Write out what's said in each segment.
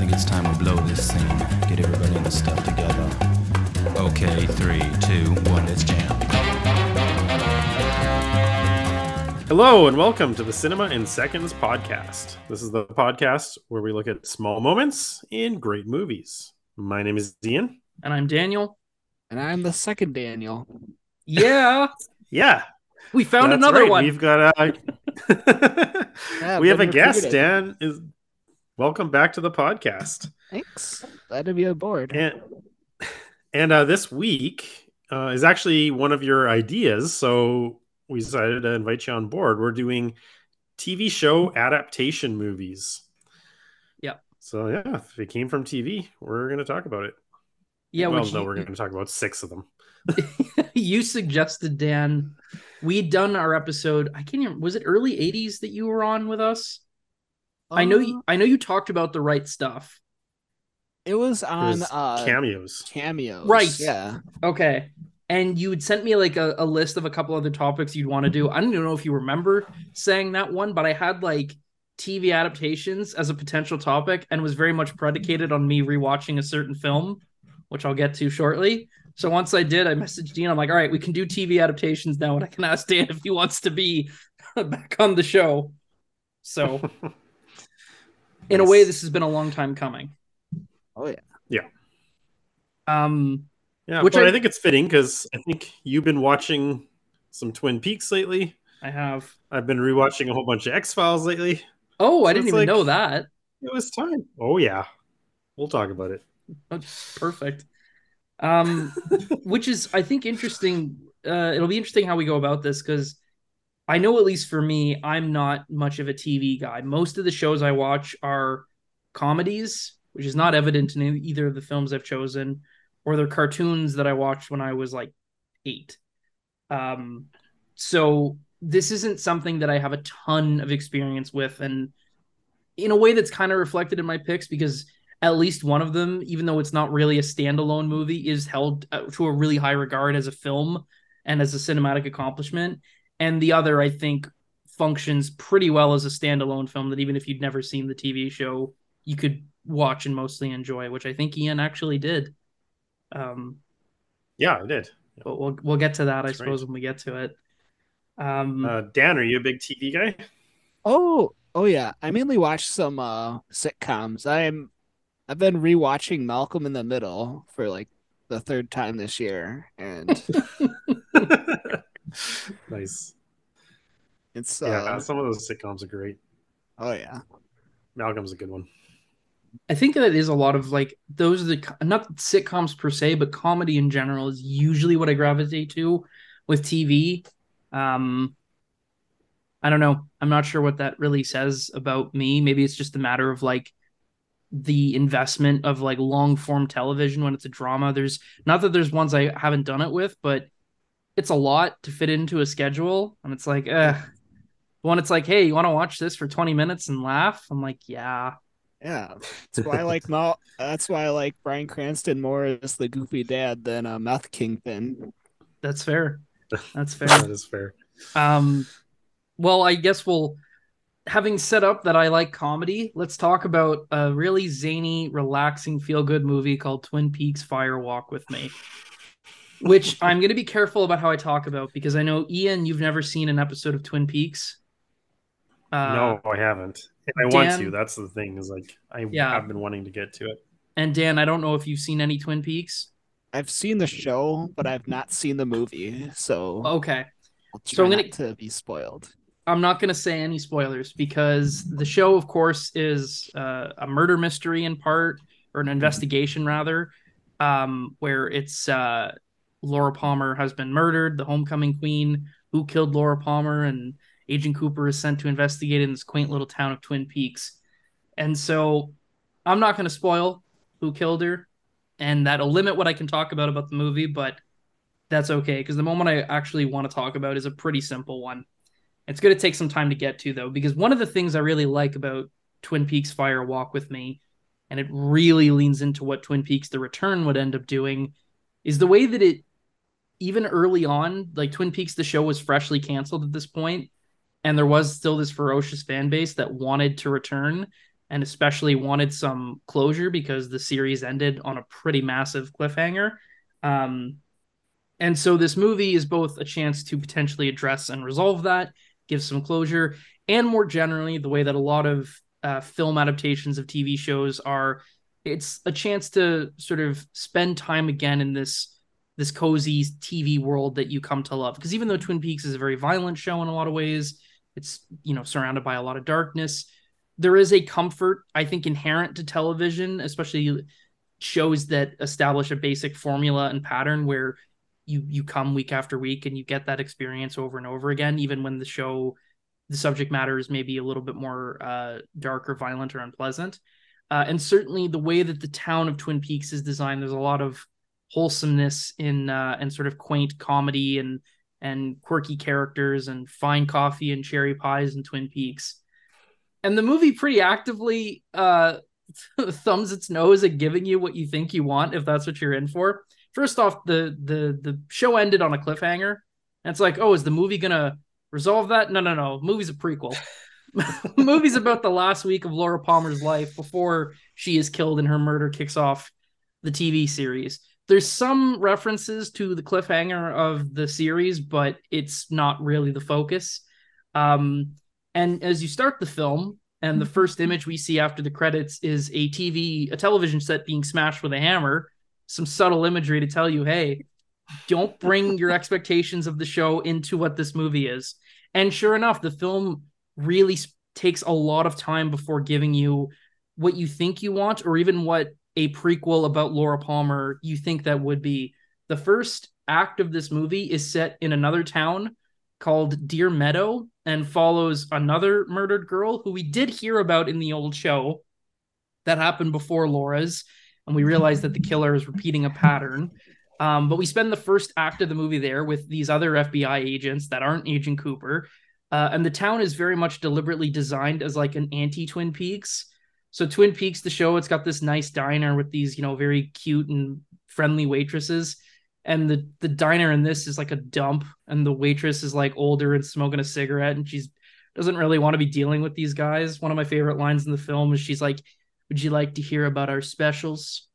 think it's time we blow this scene. Get everybody in the stuff together. Okay, three, two, one, let's jam. Hello and welcome to the Cinema in Seconds podcast. This is the podcast where we look at small moments in great movies. My name is Ian. And I'm Daniel. And I'm the second Daniel. Yeah, Yeah, we found that's another right. one. We've got a Yeah, we have a guest. recruited. Dan is welcome back to the podcast. Thanks. Glad to be on board. And and uh, this week uh, is actually one of your ideas, so we decided to invite you on board. We're doing TV show adaptation movies. Yep. So yeah, if it came from TV, we're going to talk about it. yeah, well, no, you, we're going to talk about six of them. you suggested, Dan. We'd done our episode. I can't even. Was it early '80s that you were on with us? I know. You, I know you talked about the right stuff. it was It on was uh cameos. cameos. Right. Yeah. Okay. And you had sent me like a, a list of a couple other topics you'd want to do. I don't even know if you remember saying that one, but I had like TV adaptations as a potential topic and was very much predicated on me rewatching a certain film, which I'll get to shortly. So once I did, I messaged Dean. I'm like, all right, we can do TV adaptations now, and I can ask Dan if he wants to be back on the show. So in a way, this has been a long time coming. Oh yeah. yeah. Um, Yeah, Which but I, I- think it's fitting because I think you've been watching some Twin Peaks lately. I have. I've been rewatching a whole bunch of X Files lately. Oh, I didn't even like- know that. It was time. Oh yeah, we'll talk about it. That's perfect. Um, which is I think interesting. Uh, it'll be interesting how we go about this because I know at least for me, I'm not much of a TV guy. Most of the shows I watch are comedies, which is not evident in either of the films I've chosen, or they're cartoons that I watched when I was like eight. Um, so this isn't something that I have a ton of experience with, and in a way that's kind of reflected in my picks because at least one of them, even though it's not really a standalone movie, is held uh, to a really high regard as a film and as a cinematic accomplishment. And the other, I think, functions pretty well as a standalone film that even if you'd never seen the TV show, you could watch and mostly enjoy, which I think Ian actually did. Um, Yeah, I did. but we'll we'll get to that, I That's suppose, when we get to it. Um, Uh, Dan, are you a big TV guy? Oh, oh yeah. I mainly watch some uh sitcoms. I'm I've been rewatching Malcolm in the Middle for like the third time this year, and nice. It's yeah, uh, some of those sitcoms are great. oh yeah. Malcolm's a good one. I think that is a lot of like those are the not sitcoms per se, but comedy in general is usually what I gravitate to with TV. Um, I don't know. I'm not sure what that really says about me. Maybe it's just a matter of like the investment of like long form television when it's a drama. There's not that there's ones I haven't done it with, but it's a lot to fit into a schedule, and it's like, uh, when it's like, hey, you want to watch this for 20 minutes and laugh? I'm like, yeah. Yeah. That's why I like Mal that's why I like Bryan Cranston more as the goofy dad than a meth kingpin. That's fair. That's fair. That is fair. Um, well, I guess we'll, having set up that I like comedy, let's talk about a really zany, relaxing, feel good movie called Twin Peaks Fire Walk with Me, which I'm going to be careful about how I talk about because I know, Ian, you've never seen an episode of Twin Peaks. Uh, no, I haven't. And I want to. That's the thing. Is like I Yeah. have been wanting to get to it. And Dan, I don't know if you've seen any Twin Peaks. I've seen the show, but I've not seen the movie, so Okay. I'll so I'm gonna- not to be spoiled. I'm not going to say any spoilers because the show, of course, is uh, a murder mystery in part, or an investigation rather, um, where it's uh, Laura Palmer has been murdered, the homecoming queen who killed Laura Palmer, and Agent Cooper is sent to investigate in this quaint little town of Twin Peaks. And so I'm not going to spoil who killed her, and that'll limit what I can talk about about the movie, but that's okay because the moment I actually want to talk about is a pretty simple one. It's going to take some time to get to though, because one of the things I really like about Twin Peaks Fire Walk with Me, and it really leans into what Twin Peaks The Return would end up doing, is the way that it, even early on, like Twin Peaks the show was freshly canceled at this point, and there was still this ferocious fan base that wanted to return. and especially wanted some closure because the series ended on a pretty massive cliffhanger. Um, and so this movie is both a chance to potentially address and resolve that, give some closure, and more generally, the way that a lot of uh, film adaptations of TV shows are, it's a chance to sort of spend time again in this this cozy TV world that you come to love. Because even though Twin Peaks is a very violent show in a lot of ways, it's you know surrounded by a lot of darkness. There is a comfort, I think, inherent to television, especially shows that establish a basic formula and pattern where you you come week after week and you get that experience over and over again, even when the show the subject matter is maybe a little bit more uh, dark or violent or unpleasant. Uh, and certainly the way that the town of Twin Peaks is designed, there's a lot of wholesomeness in uh, and sort of quaint comedy and and quirky characters and fine coffee and cherry pies and Twin Peaks. And the movie pretty actively uh, thumbs its nose at giving you what you think you want if that's what you're in for. First off, the the the show ended on a cliffhanger. And it's like, oh, is the movie gonna resolve that? No, no, no. Movie's a prequel. movie's about the last week of Laura Palmer's life before she is killed and her murder kicks off the TV series there's some references to the cliffhanger of the series, but it's not really the focus. Um, and as you start the film, and the first image we see after the credits is a TV, a television set being smashed with a hammer, some subtle imagery to tell you, hey, don't bring your expectations of the show into what this movie is. And sure enough, the film really takes a lot of time before giving you what you think you want or even what a prequel about Laura Palmer you think that would be. The first act of this movie is set in another town called Deer Meadow and follows another murdered girl who we did hear about in the old show that happened before Laura's. And we realize that the killer is repeating a pattern. Um, but we spend the first act of the movie there with these other FBI agents that aren't Agent Cooper. Uh, and the town is very much deliberately designed as like an anti Twin Peaks. So Twin Peaks, the show, it's got this nice diner with these, you know, very cute and friendly waitresses. And the the diner in this is like a dump, and the waitress is like older and smoking a cigarette, and she's doesn't really want to be dealing with these guys. One of my favorite lines in the film is she's like, Would you like to hear about our specials?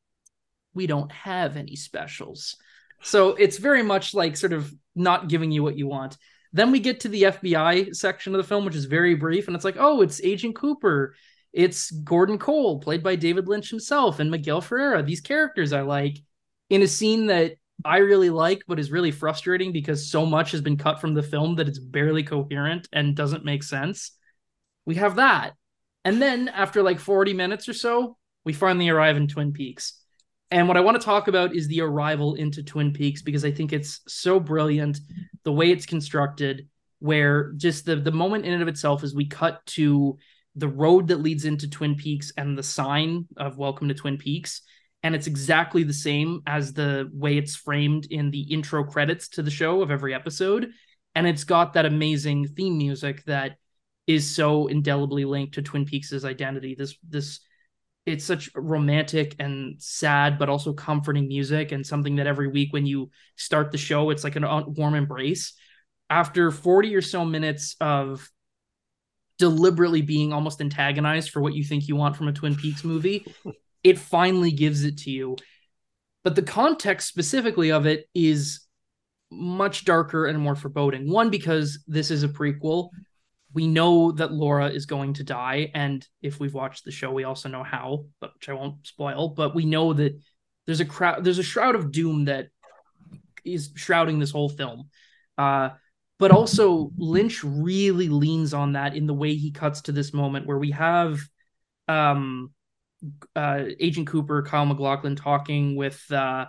We don't have any specials. So it's very much like sort of not giving you what you want. Then we get to the FBI section of the film, which is very brief, and it's like, oh, it's Agent Cooper it's Gordon Cole, played by David Lynch himself, and Miguel Ferreira. These characters I like in a scene that I really like, but is really frustrating because so much has been cut from the film that it's barely coherent and doesn't make sense. We have that. And then after like 40 minutes or so, we finally arrive in Twin Peaks. And what I want to talk about is the arrival into Twin Peaks because I think it's so brilliant the way it's constructed, where just the, the moment in and of itself is we cut to the road that leads into Twin Peaks and the sign of Welcome to Twin Peaks. And it's exactly the same as the way it's framed in the intro credits to the show of every episode. And it's got that amazing theme music that is so indelibly linked to Twin Peaks' identity. This this it's such romantic and sad, but also comforting music, and something that every week when you start the show, it's like a warm embrace. After 40 or so minutes of deliberately being almost antagonized for what you think you want from a Twin Peaks movie, it finally gives it to you. But the context specifically of it is much darker and more foreboding. One, because this is a prequel. We know that Laura is going to die. And if we've watched the show, we also know how, which I won't spoil. But we know that there's a crowd, there's a shroud of doom that is shrouding this whole film. Uh, but also Lynch really leans on that in the way he cuts to this moment where we have um, uh, Agent Cooper, Kyle MacLachlan talking with uh,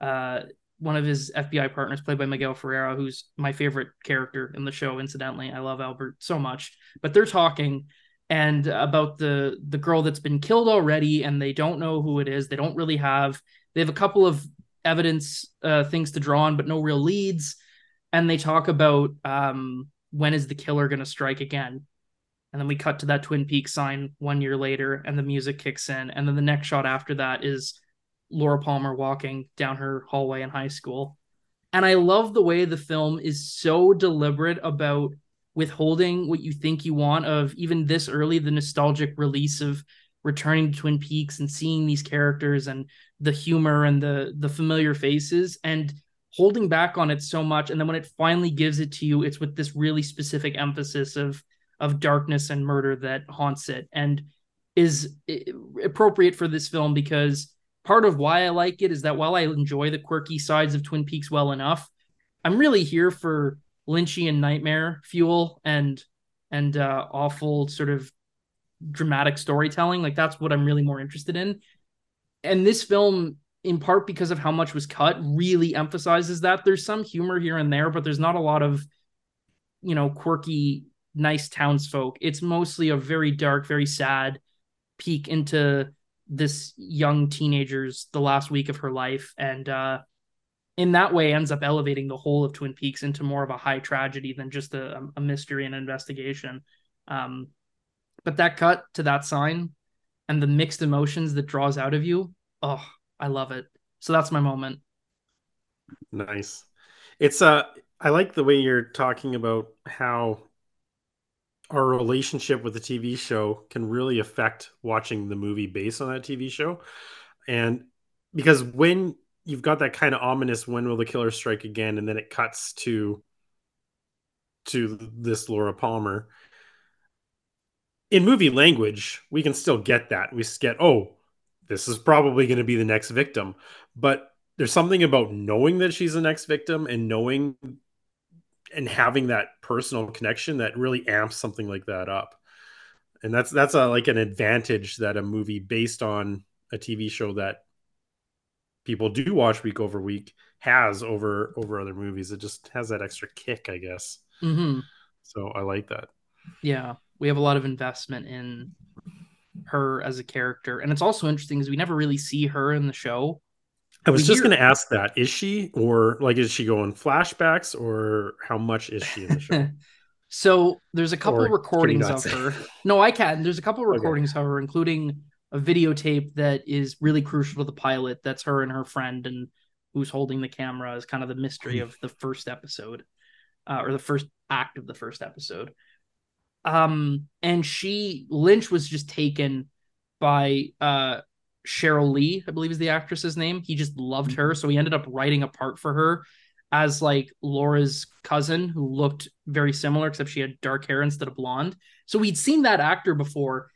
uh, one of his FBI partners, played by Miguel Ferreira, who's my favorite character in the show. Incidentally, I love Albert so much. But they're talking and about the the girl that's been killed already, and they don't know who it is. They don't really have. They have a couple of evidence uh, things to draw on, but no real leads and they talk about um, when is the killer going to strike again? And then we cut to that twin peaks sign one year later and the music kicks in. And then the next shot after that is laura palmer walking down her hallway in high school. And i love the way the film is so deliberate about withholding what you think you want of even this early the nostalgic release of returning to Twin Peaks and seeing these characters and the humor and the the familiar faces. And holding back on it so much and then when it finally gives it to you it's with this really specific emphasis of of darkness and murder that haunts it and is appropriate for this film because part of why I like it is that while I enjoy the quirky sides of Twin Peaks well enough, I'm really here for Lynchian nightmare fuel and and uh, awful sort of dramatic storytelling. Like that's what I'm really more interested in. And this film, in part because of how much was cut, really emphasizes that. There's some humor here and there, but there's not a lot of, you know, quirky, nice townsfolk. It's mostly a very dark, very sad peek into this young teenager's the last week of her life and uh in that way ends up elevating the whole of twin peaks into more of a high tragedy than just a, a mystery and investigation um but that cut to that sign and the mixed emotions that draws out of you oh i love it. So that's my moment. Nice. It's uh i like the way you're talking about how our relationship with the TV show can really affect watching the movie based on that TV show. And because when you've got that kind of ominous when will the killer strike again? and then it cuts to to this Laura Palmer. In movie language we can still get that. We get oh this is probably going to be the next victim. But there's something about knowing that she's the next victim and knowing and having that personal connection that really amps something like that up. And that's that's a like an advantage that a movie based on a tv show that people do watch week over week has over over other movies. It just has that extra kick i guess. Mm-hmm. so i like that. Yeah. We have a lot of investment in her as a character and it's also interesting because we never really see her in the show I was we just going to ask that. Is she, or like, is she going flashbacks, or how much is she in the show? so there's a couple recordings of her. No, I can. There's a couple recordings okay. of her, including a videotape that is really crucial to the pilot. That's her and her friend, and who's holding the camera is kind of the mystery hmm. of the first episode, uh, or the first act of the first episode. Um, and she Lynch was just taken by uh Sheryl Lee, I believe is the actress's name. He just loved her, so he ended up writing a part for her as like Laura's cousin who looked very similar except she had dark hair instead of blonde. So we'd seen that actor before,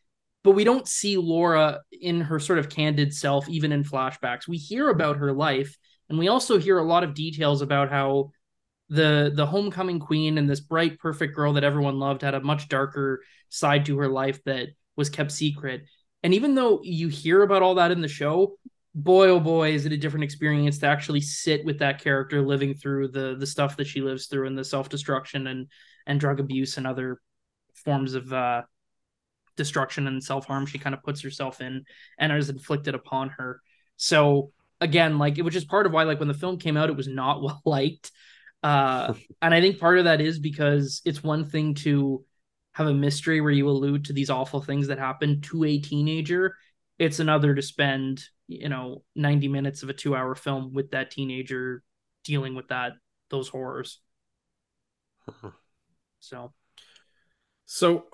but we don't see Laura in her sort of candid self even in flashbacks. We hear about her life and we also hear a lot of details about how the the homecoming queen and this bright perfect girl that everyone loved had a much darker side to her life that was kept secret and even though you hear about all that in the show, boy oh boy is it a different experience to actually sit with that character living through the the stuff that she lives through and the self-destruction and and drug abuse and other forms of uh destruction and self-harm she kind of puts herself in and is inflicted upon her. So again, like it was just part of why like when the film came out it was not well liked. Uh and I think part of that is because it's one thing to have a mystery where you allude to these awful things that happen to a teenager. It's another to spend you know 90 minutes of a two hour film with that teenager dealing with that those horrors. So. So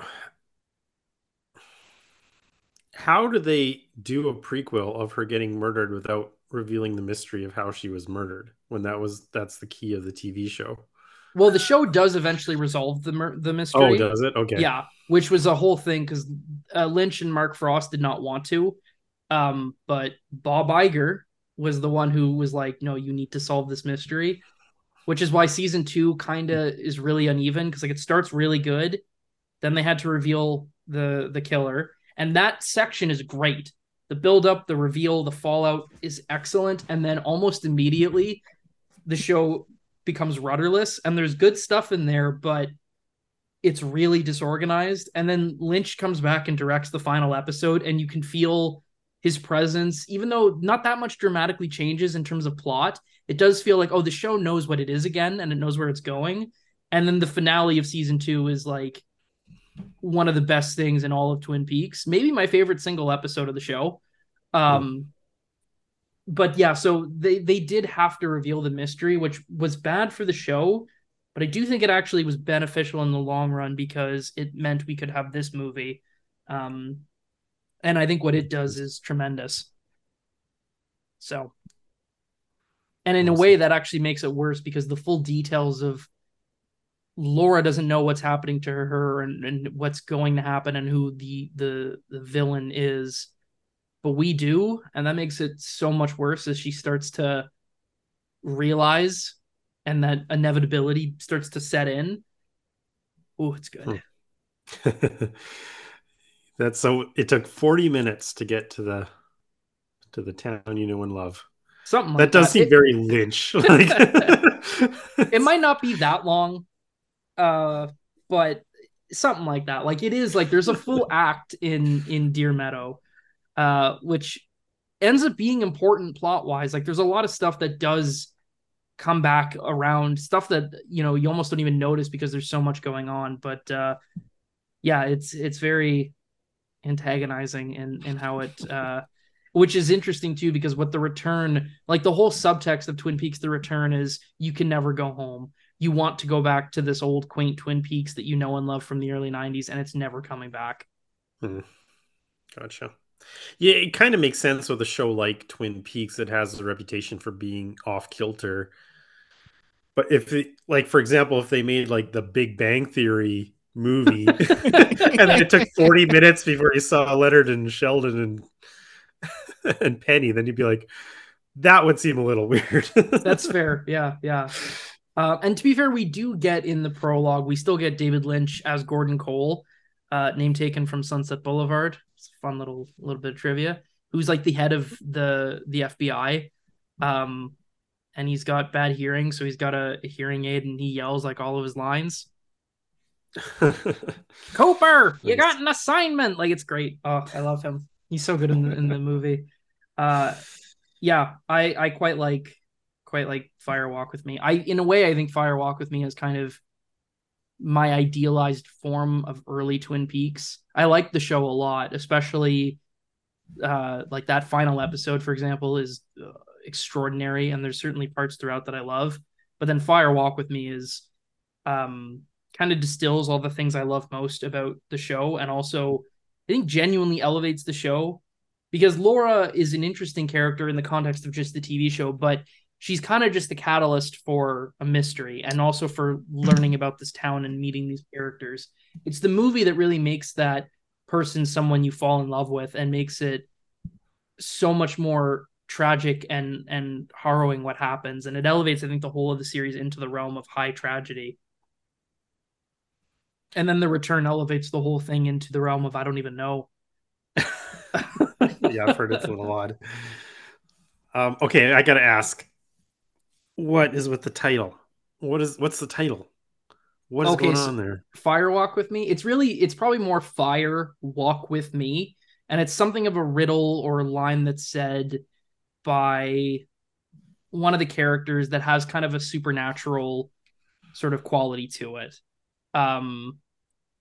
how do they do a prequel of her getting murdered without revealing the mystery of how she was murdered when that was that's the key of the tv show well, the show does eventually resolve the the mystery. Oh, does it? Okay. Yeah, which was a whole thing because uh, Lynch and Mark Frost did not want to, um, but Bob Iger was the one who was like, "No, you need to solve this mystery," which is why season two kind of is really uneven because like it starts really good, then they had to reveal the the killer, and that section is great. The build up, the reveal, the fallout is excellent, and then almost immediately, the show becomes rudderless and there's good stuff in there but it's really disorganized. And then lynch comes back and directs the final episode and you can feel his presence even though not that much dramatically changes in terms of plot. It does feel like oh the show knows what it is again and it knows where it's going. And then the finale of season two is like one of the best things in all of twin peaks. Maybe my favorite single episode of the show. Um but yeah, so they they did have to reveal the mystery, which was bad for the show, but I do think it actually was beneficial in the long run because it meant we could have this movie. Um, and I think what it does is tremendous. So, and in a way, that actually makes it worse because the full details of Laura doesn't know what's happening to her and, and what's going to happen and who the, the the villain is, but we do, and that makes it so much worse as she starts to realize and that inevitability starts to set in. Oh, it's good. Hmm. That's so. It took forty minutes to get to the to the town you know and love. Something like that does that. seem It- very Lynch. Like, it might not be that long uh but something like that like it is like there's a full act in in deer meadow uh which ends up being important plot wise like there's a lot of stuff that does come back around stuff that you know you almost don't even notice because there's so much going on. But uh yeah it's it's very antagonizing in in how it uh which is interesting too because what the return like the whole subtext of twin peaks the return is you can never go home. You want to go back to this old quaint twin peaks that you know and love from the early 90s and it's never coming back. Gotcha. Yeah, it kind of makes sense with a show like Twin Peaks that has a reputation for being off kilter. But if it, like for example, if they made like the Big Bang Theory movie and it took 40 minutes before you saw Leonard and Sheldon and and Penny, then you'd be like, that would seem a little weird. that's fair yeah yeah uh, and to be fair we do get in the prologue we still get david lynch as gordon cole uh, name taken from sunset boulevard fun little little bit of trivia who's like the head of the the fbi um and he's got bad hearing so he's got a, a hearing aid and he yells like all of his lines Cooper, you got an assignment. Like it's great. Oh, I love him. He's so good in the, in the movie. Uh, yeah, I I quite like quite like Fire Walk with Me. I in a way I think Fire Walk with Me is kind of my idealized form of early Twin Peaks. I like the show a lot, especially uh like that final episode for example is uh, extraordinary and there's certainly parts throughout that I love. But then Fire Walk with Me is um kind of distills all the things I love most about the show and also I think genuinely elevates the show because Laura is an interesting character in the context of just the TV show, but she's kind of just the catalyst for a mystery and also for learning about this town and meeting these characters. It's the movie that really makes that person someone you fall in love with and makes it so much more tragic and and harrowing what happens and it elevates I think the whole of the series into the realm of high tragedy. And then the return elevates the whole thing into the realm of I don't even know. yeah, I've heard it's a little odd. Um, okay, I gotta ask, what is with the title? What is what's the title? What is Okay, going so- on there? Fire Walk with Me. It's really, it's probably more Fire Walk with Me. And it's something of a riddle or a line that's said by one of the characters that has kind of a supernatural sort of quality to it. Um,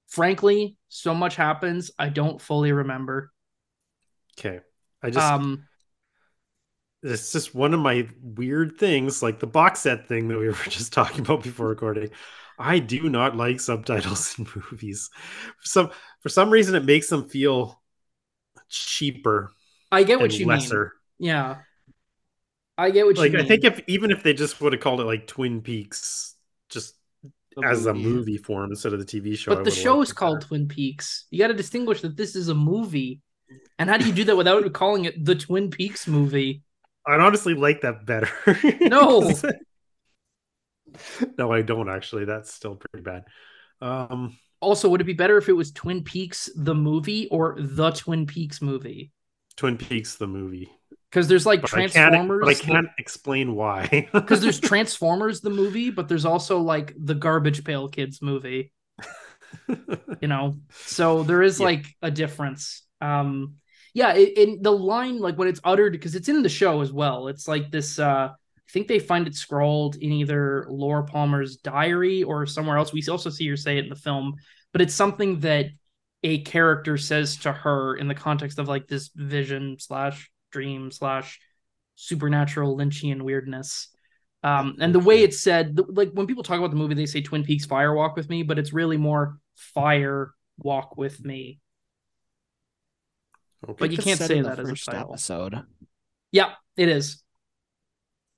frankly, so much happens. I don't fully remember. Okay, I just Um, it's just one of my weird things, like the box set thing that we were just talking about before recording. I do not like subtitles in movies. For some for some reason, it makes them feel cheaper I get what you lesser. mean. Yeah. I get what Like you mean. I think if even if they just would have called it like Twin Peaks, just The as a movie. movie form instead of the TV show. I But the show is called. Twin Peaks. You got to distinguish that this is a movie. And how do you do that without calling it the Twin Peaks movie? I'd honestly like that better. No. no, I don't actually. That's still pretty bad. Um, Also, would it be better if it was Twin Peaks the movie or the Twin Peaks movie? Twin Peaks the movie, Because there's like but I can't. Transformers. But I can't explain why. Because there's Transformers the movie, but there's also like the Garbage Pail Kids movie. you know so there is Yeah. like a difference um yeah in the line like when it's uttered because it's in the show as well it's like this uh i think they find it scrawled in either laura palmer's diary or somewhere else. We also see her say it in the film but it's something that a character says to her in the context of like this vision slash dream slash supernatural lynchian weirdness. Um, and the way it's said, like when people talk about the movie, they say Twin Peaks Fire Walk with Me, but it's really more Fire Walk with Me. Okay. But you can't say the that as a first title. episode. Yeah, it is.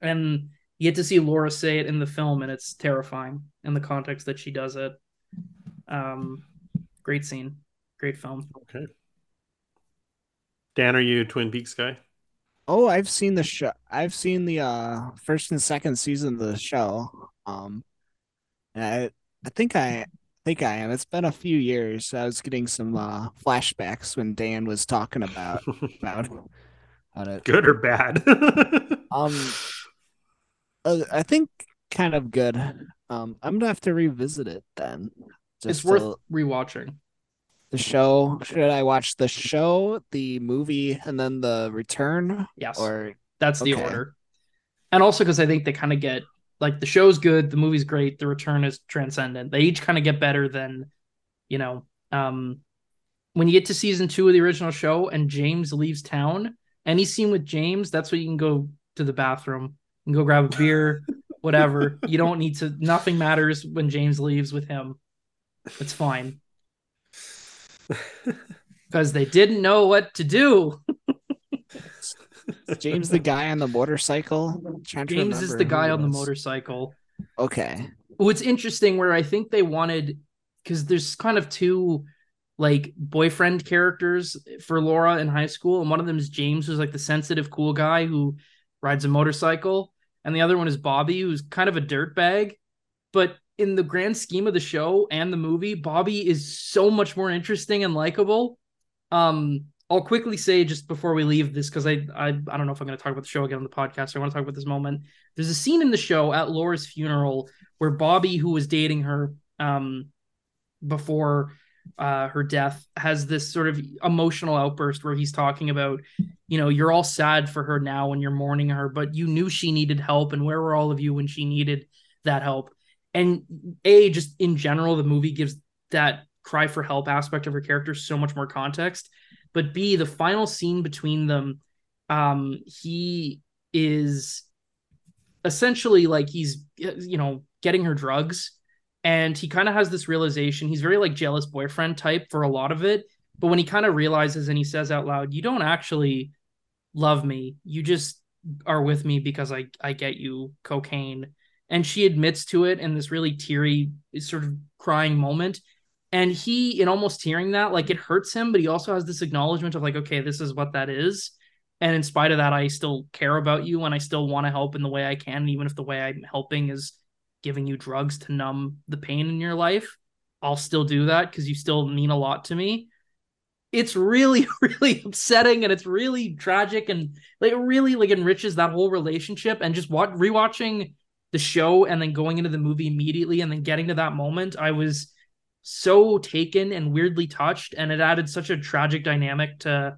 And you get to see Laura say it in the film, and it's terrifying in the context that she does it. Um, great scene, great film. Okay. Dan, are you a Twin Peaks guy? Oh, I've seen the show. I've seen the uh first and second season of the show. Um, I I think I think I am. It's been a few years. I was getting some uh flashbacks when Dan was talking about about about it. Good or bad? Um, uh, I think kind of good. Um, I'm gonna have to revisit it then. it's worth to- rewatching. the show. Should I watch the show, the movie, and then the return, Yes, or that's the okay. order. And also because I think they kind of get like the show's good, the movie's great, the return is transcendent. They each kind of get better than, you know, um, when you get to season two of the original show and James leaves town, any scene with James, that's when you can go to the bathroom and go grab a beer, whatever. You don't need to. Nothing matters when James leaves with him. It's fine because they didn't know what to do. James the guy on the motorcycle? I'm trying to James is the guy on the motorcycle. Okay. what's interesting where I think they wanted because there's kind of two like boyfriend characters for Laura in high school, and one of them is James, who's like the sensitive, cool guy who rides a motorcycle, and the other one is Bobby, who's kind of a dirtbag. But in the grand scheme of the show and the movie, Bobby is so much more interesting and likable. Um, I'll quickly say just before we leave this because I, I I don't know if I'm going to talk about the show again on the podcast. So I want to talk about this moment. There's a scene in the show at Laura's funeral where Bobby, who was dating her um, before uh, her death, has this sort of emotional outburst where he's talking about, you know, you're all sad for her now and you're mourning her, but you knew she needed help, and where were all of you when she needed that help? And a just in general, the movie gives that cry for help aspect of her character so much more context. But b the final scene between them, um, he is essentially like he's you know getting her drugs and he kind of has this realization he's very like jealous boyfriend type for a lot of it but when he kind of realizes and he says out loud you don't actually love me you just are with me because i i get you cocaine and she admits to it in this really teary sort of crying moment and he in almost hearing that like it hurts him but he also has this acknowledgement of like okay this is what that is. And in spite of that i still care about you and i still want to help in the way i can even if the way i'm helping is giving you drugs to numb the pain in your life i'll still do that because you still mean a lot to me. It's really really upsetting and it's really tragic and like really like enriches that whole relationship. And just watch rewatching the show and then going into the movie immediately and then getting to that moment i was so taken and weirdly touched and it added such a tragic dynamic to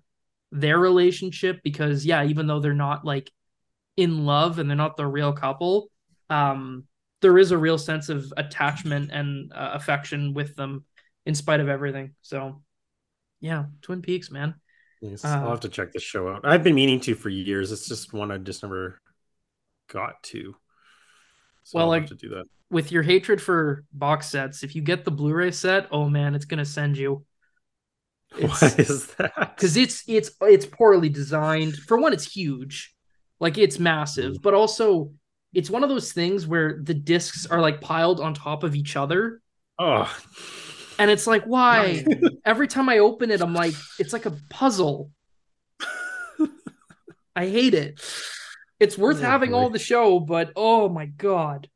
their relationship because yeah even though they're not like in love and they're not the real couple um there is a real sense of attachment and uh, affection with them in spite of everything so yeah twin peaks man Yes, Uh, I'll have to check this show out. I've been meaning to for years. It's just one I just never got to. So Well, I'll like- have to do that. With your hatred for box sets if you get the blu-ray set oh man it's gonna send you What is that? because it's it's it's poorly designed. For one, it's huge, like it's massive, but also it's one of those things where the discs are like piled on top of each other, oh, and it's like why? Every time I open it, I'm like it's like a puzzle. I hate it. It's worth Oh, having boy. all the show, but oh my god.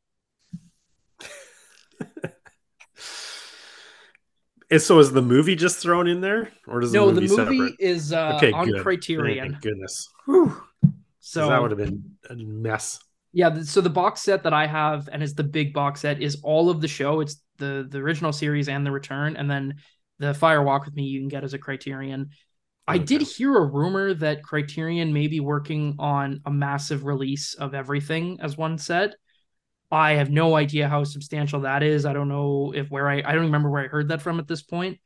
And so is the movie just thrown in there, or does the No, movie, the movie is uh, Okay, on good. Criterion. Thank goodness. Whew. So that would have been a mess. Yeah, so the box set that I have and is the big box set is all of the show. It's the the original series and the return, and then the Fire Walk with Me you can get as a Criterion. I did hear a rumor that Criterion may be working on a massive release of everything as one set. I have no idea how substantial that is. I don't know if where I I don't remember where I heard that from at this point.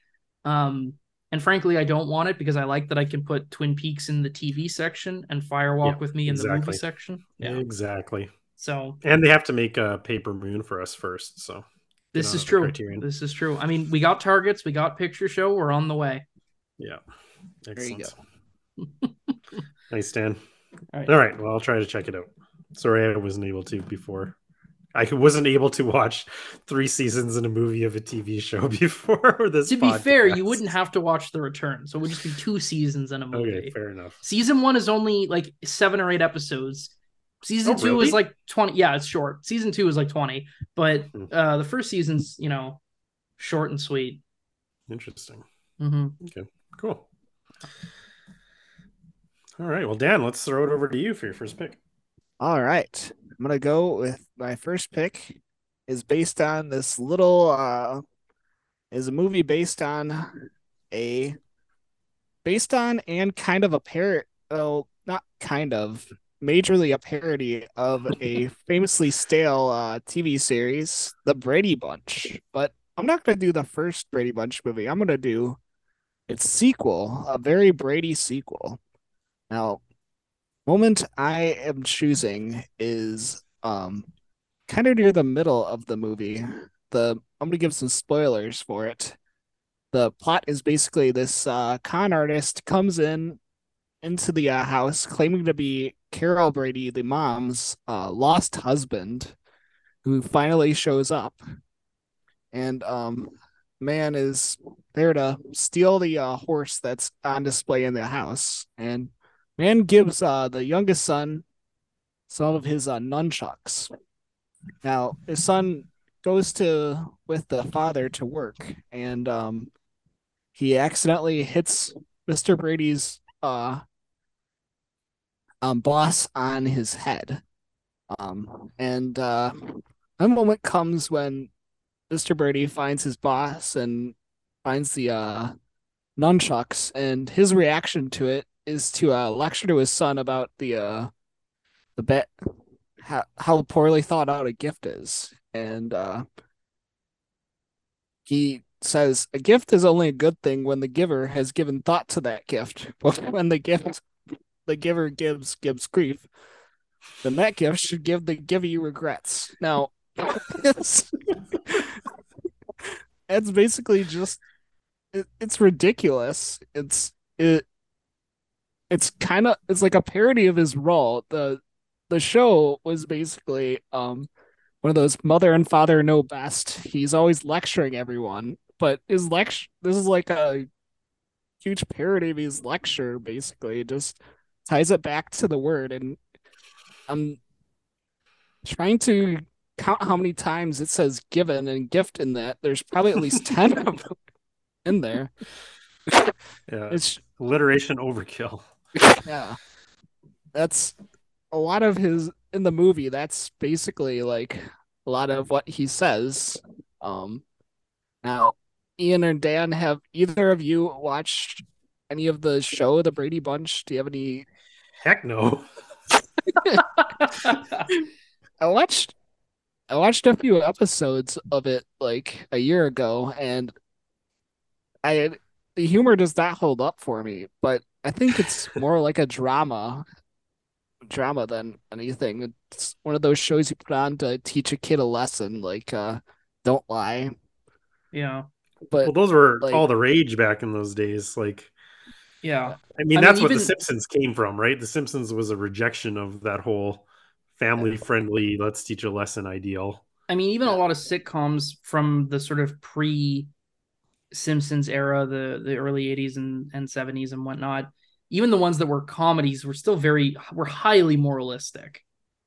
Um, and frankly, I don't want it because I like that I can put Twin Peaks in the TV section and Firewalk Yeah, with Me in the movie section. Yeah. Exactly. So And they have to make a paper moon for us first. So This is true. Criterion. This is true. I mean, we got targets, we got picture show, we're on the way. yeah. There you go. Nice, Dan. All right. All right. Well, I'll try to check it out. Sorry, I wasn't able to before. I wasn't able to watch three seasons in a movie of a TV show before this. To be fair, you wouldn't have to watch The Return, so it would just be two seasons in a movie. Okay, fair enough. Season one is only like seven or eight episodes. Season Oh, two is like twenty. Yeah, it's short. Season two is like twenty, but Hmm. uh the first season's you know short and sweet. Interesting. Mm-hmm. Okay, Cool. All right. Well, Dan, let's throw it over to you for your first pick. All right. I'm gonna go with my first pick is based on this little uh is a movie based on a based on and kind of a parrot oh not kind of majorly a parody of a famously stale uh TV series, The Brady Bunch. But I'm not gonna do the first Brady Bunch movie. I'm gonna do its sequel, a very Brady sequel. Now, moment I am choosing is um kind of near the middle of the movie. The I'm gonna give some spoilers for it. The plot is basically this uh, con artist comes in into the uh, house claiming to be Carol Brady, the mom's uh, lost husband, who finally shows up. And um, man is there to steal the uh, horse that's on display in the house. And man gives uh, the youngest son some of his uh, nunchucks. Now his son goes to with the father to work, and um, he accidentally hits Mr. Brady's uh, um, boss on his head. Um, and uh, a moment comes when Mr. Brady finds his boss and finds the uh, nunchucks, and his reaction to it is to uh, lecture to his son about the uh, the bet how how poorly thought out a gift is, and uh, he says a gift is only a good thing when the giver has given thought to that gift. But when the gift the giver gives gives grief, then that gift should give the giver regrets. Now, it's it's basically just it, it's ridiculous. It's it it's kind of it's like a parody of his role. The the show was basically um one of those mother and father know best. He's always lecturing everyone, but his lecture this is like a huge parody of his lecture basically. It just ties it back to the word and I'm trying to count how many times it says given and gift in that. There's probably at least 10 of them in there. Yeah. It's Alliteration overkill. Yeah. That's a lot of his in the movie. That's basically like a lot of what he says. Um now Ian and Dan have either of you watched any of the show The Brady Bunch? Do you have any Heck no. I watched I watched a few episodes of it like a year ago and I the humor does not hold up for me, but I think it's more like a drama drama than anything. It's one of those shows you put on to teach a kid a lesson, like uh don't lie. yeah, But Well, those were like- all the rage back in those days. Like, yeah. I mean, I that's mean, what The Simpsons came from, right? The Simpsons was a rejection of that whole family friendly, let's teach a lesson ideal. I mean, even Yeah. a lot of sitcoms from the sort of pre Simpsons era, the the early '80s and and '70s and whatnot, even the ones that were comedies were still very were highly moralistic.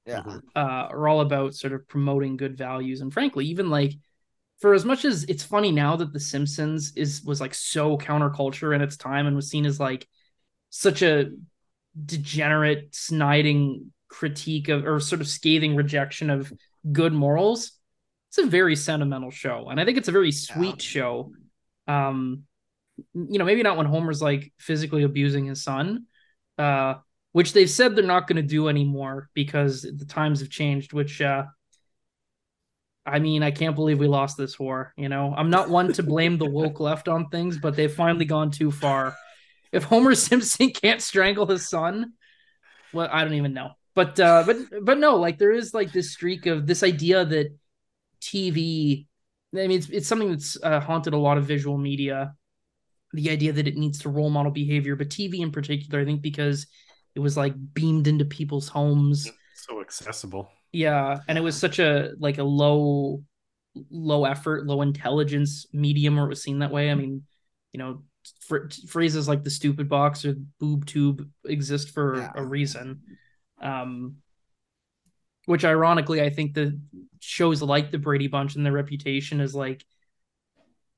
yeah. Mhm. uh, are all about sort of promoting good values. And frankly, even like for as much as it's funny now that The Simpsons is was like so counterculture in its time and was seen as like such a degenerate, sniding critique of or sort of scathing rejection of good morals. It's a very sentimental show, and I think it's a very sweet show. Um, you know, maybe not when Homer's like physically abusing his son, uh, which they've said they're not going to do anymore because the times have changed. Which, uh, I mean, I can't believe we lost this war. You know, I'm not one to blame the woke left on things, but they've finally gone too far. If Homer Simpson can't strangle his son, well, I don't even know. But uh, but but no, like there is like this streak of this idea that TV. I mean, it's it's something that's uh, haunted a lot of visual media the idea that it needs to role model behavior, but TV in particular, I think because it was like beamed into people's homes. So accessible. Yeah, and it was such a like a low low effort, low intelligence medium where it was seen that way. I mean, you know, fr- phrases like the stupid box or boob tube exist for Yeah. a reason. Um which ironically I think the shows like the Brady Bunch and their reputation as like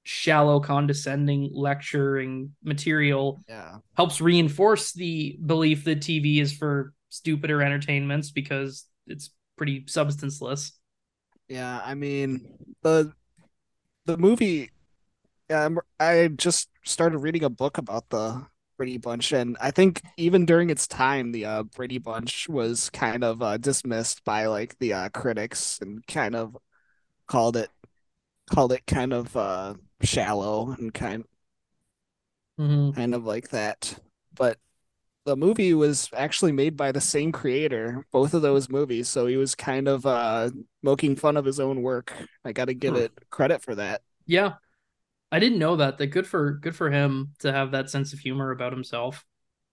shallow condescending lecturing material Yeah. helps reinforce the belief that TV is for stupider entertainments because it's pretty substanceless. Yeah, I mean the the movie. Yeah, I'm, I just started reading a book about the Brady Bunch, and I think even during its time, the uh, Brady Bunch was kind of uh, dismissed by like the uh, critics and kind of called it called it kind of uh, shallow and kind Mhm. kind of like that. But the movie was actually made by the same creator, both of those movies, so he was kind of uh making fun of his own work. I got to give Hmm. it credit for that. Yeah. I didn't know that. That good for good for him to have that sense of humor about himself.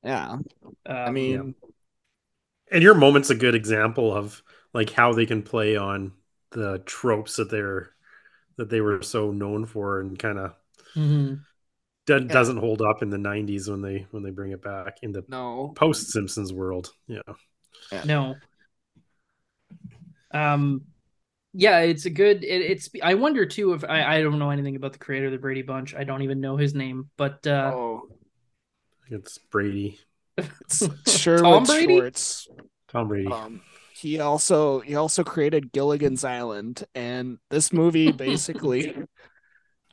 Yeah. Um, I mean, And your moment's a good example of like how they can play on the tropes that they're that they were so known for and kind of mhm. do- Yeah. doesn't hold up in the 90s when they when they bring it back in the no. post Simpsons world. Yeah. no. Um, yeah, it's a good. It, it's. I wonder too if I. I don't know anything about the creator of the Brady Bunch. I don't even know his name, but uh, Oh, It's Brady, it's Sherwood Tom Brady? Schwartz. Tom Brady. Um, he also he also created Gilligan's Island, and this movie basically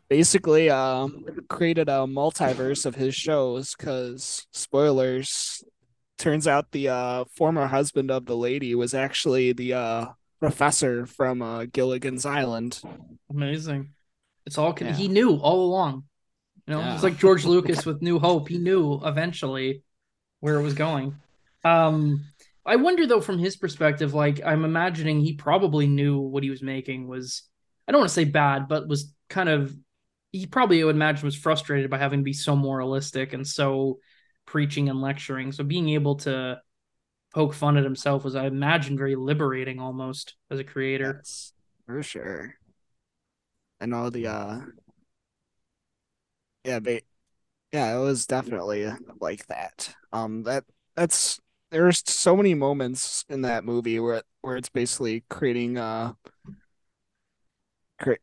basically um created a multiverse of his shows. Because spoilers, turns out the uh former husband of the lady was actually the uh professor from uh Gilligan's Island. amazing. It's all. Yeah. He knew all along. You know, Yeah. it's like George Lucas with New Hope. He knew eventually where it was going. Um, I wonder though, from his perspective, like I'm imagining he probably knew what he was making was. I don't want to say bad, but was kind of. He probably I would imagine was frustrated by having to be so moralistic and so preaching and lecturing. So being able to poke fun at himself was, I imagine, very liberating almost as a creator. Yes, for sure. And all the uh yeah, but yeah, it was definitely like that. Um that that's there's so many moments in that movie where where it's basically creating uh cre-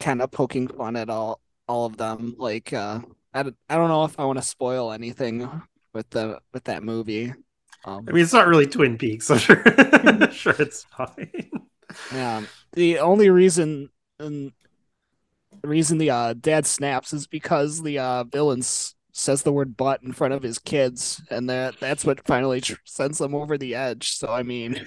kind of poking fun at all all of them. Like uh I, I don't know if I want to spoil anything with the with that movie. Um I mean, it's not really Twin Peaks, so sure, sure it's fine. Yeah, the only reason and the reason the uh, dad snaps is because the uh, villain says the word "butt" in front of his kids, and that that's what finally tr- sends them over the edge. So I mean,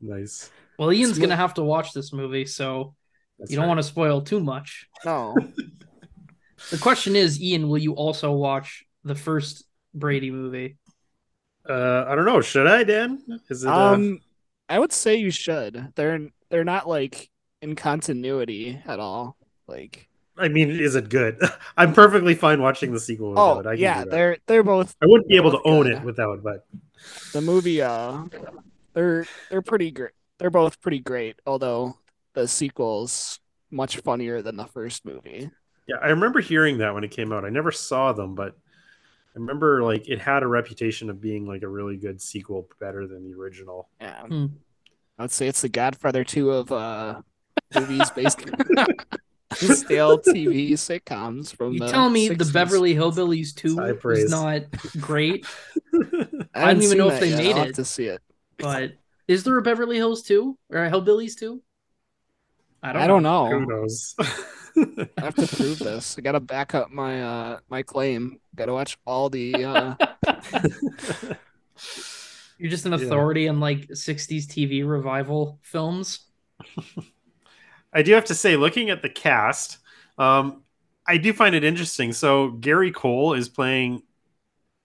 nice. Well, Ian's Smi- gonna have to watch this movie, so That's you don't right. want to spoil too much. no, The question is, Ian, will you also watch the first Brady movie? Uh, I don't know. Should I, Dan? Is it? uh, um, I would say you should. They're they're not like in continuity at all. Like, I mean, is it good? I'm perfectly fine watching the sequel without oh. I yeah, they're they're both I wouldn't be able to own good. it without, but the movie uh they're they're pretty great they're both pretty great although the sequel's much funnier than the first movie yeah, I remember hearing that when it came out. I never saw them, but remember like it had a reputation of being like a really good sequel, better than the original. yeah Hmm. i would say it's the godfather 2 of uh movies based stale tv sitcoms from You the tell me the Beverly Hillbillies 2 is not great, I, I don't even know if they yet. made I'll have it. to see it but is there a Beverly Hills 2 or a Hillbillies 2? I don't i don't know. Who knows? I have to prove this i gotta back up my uh my claim gotta watch all the uh You're just an Yeah. authority in like 60s TV revival films. I do have to say, looking at the cast, um, I do find it interesting. So Gary Cole is playing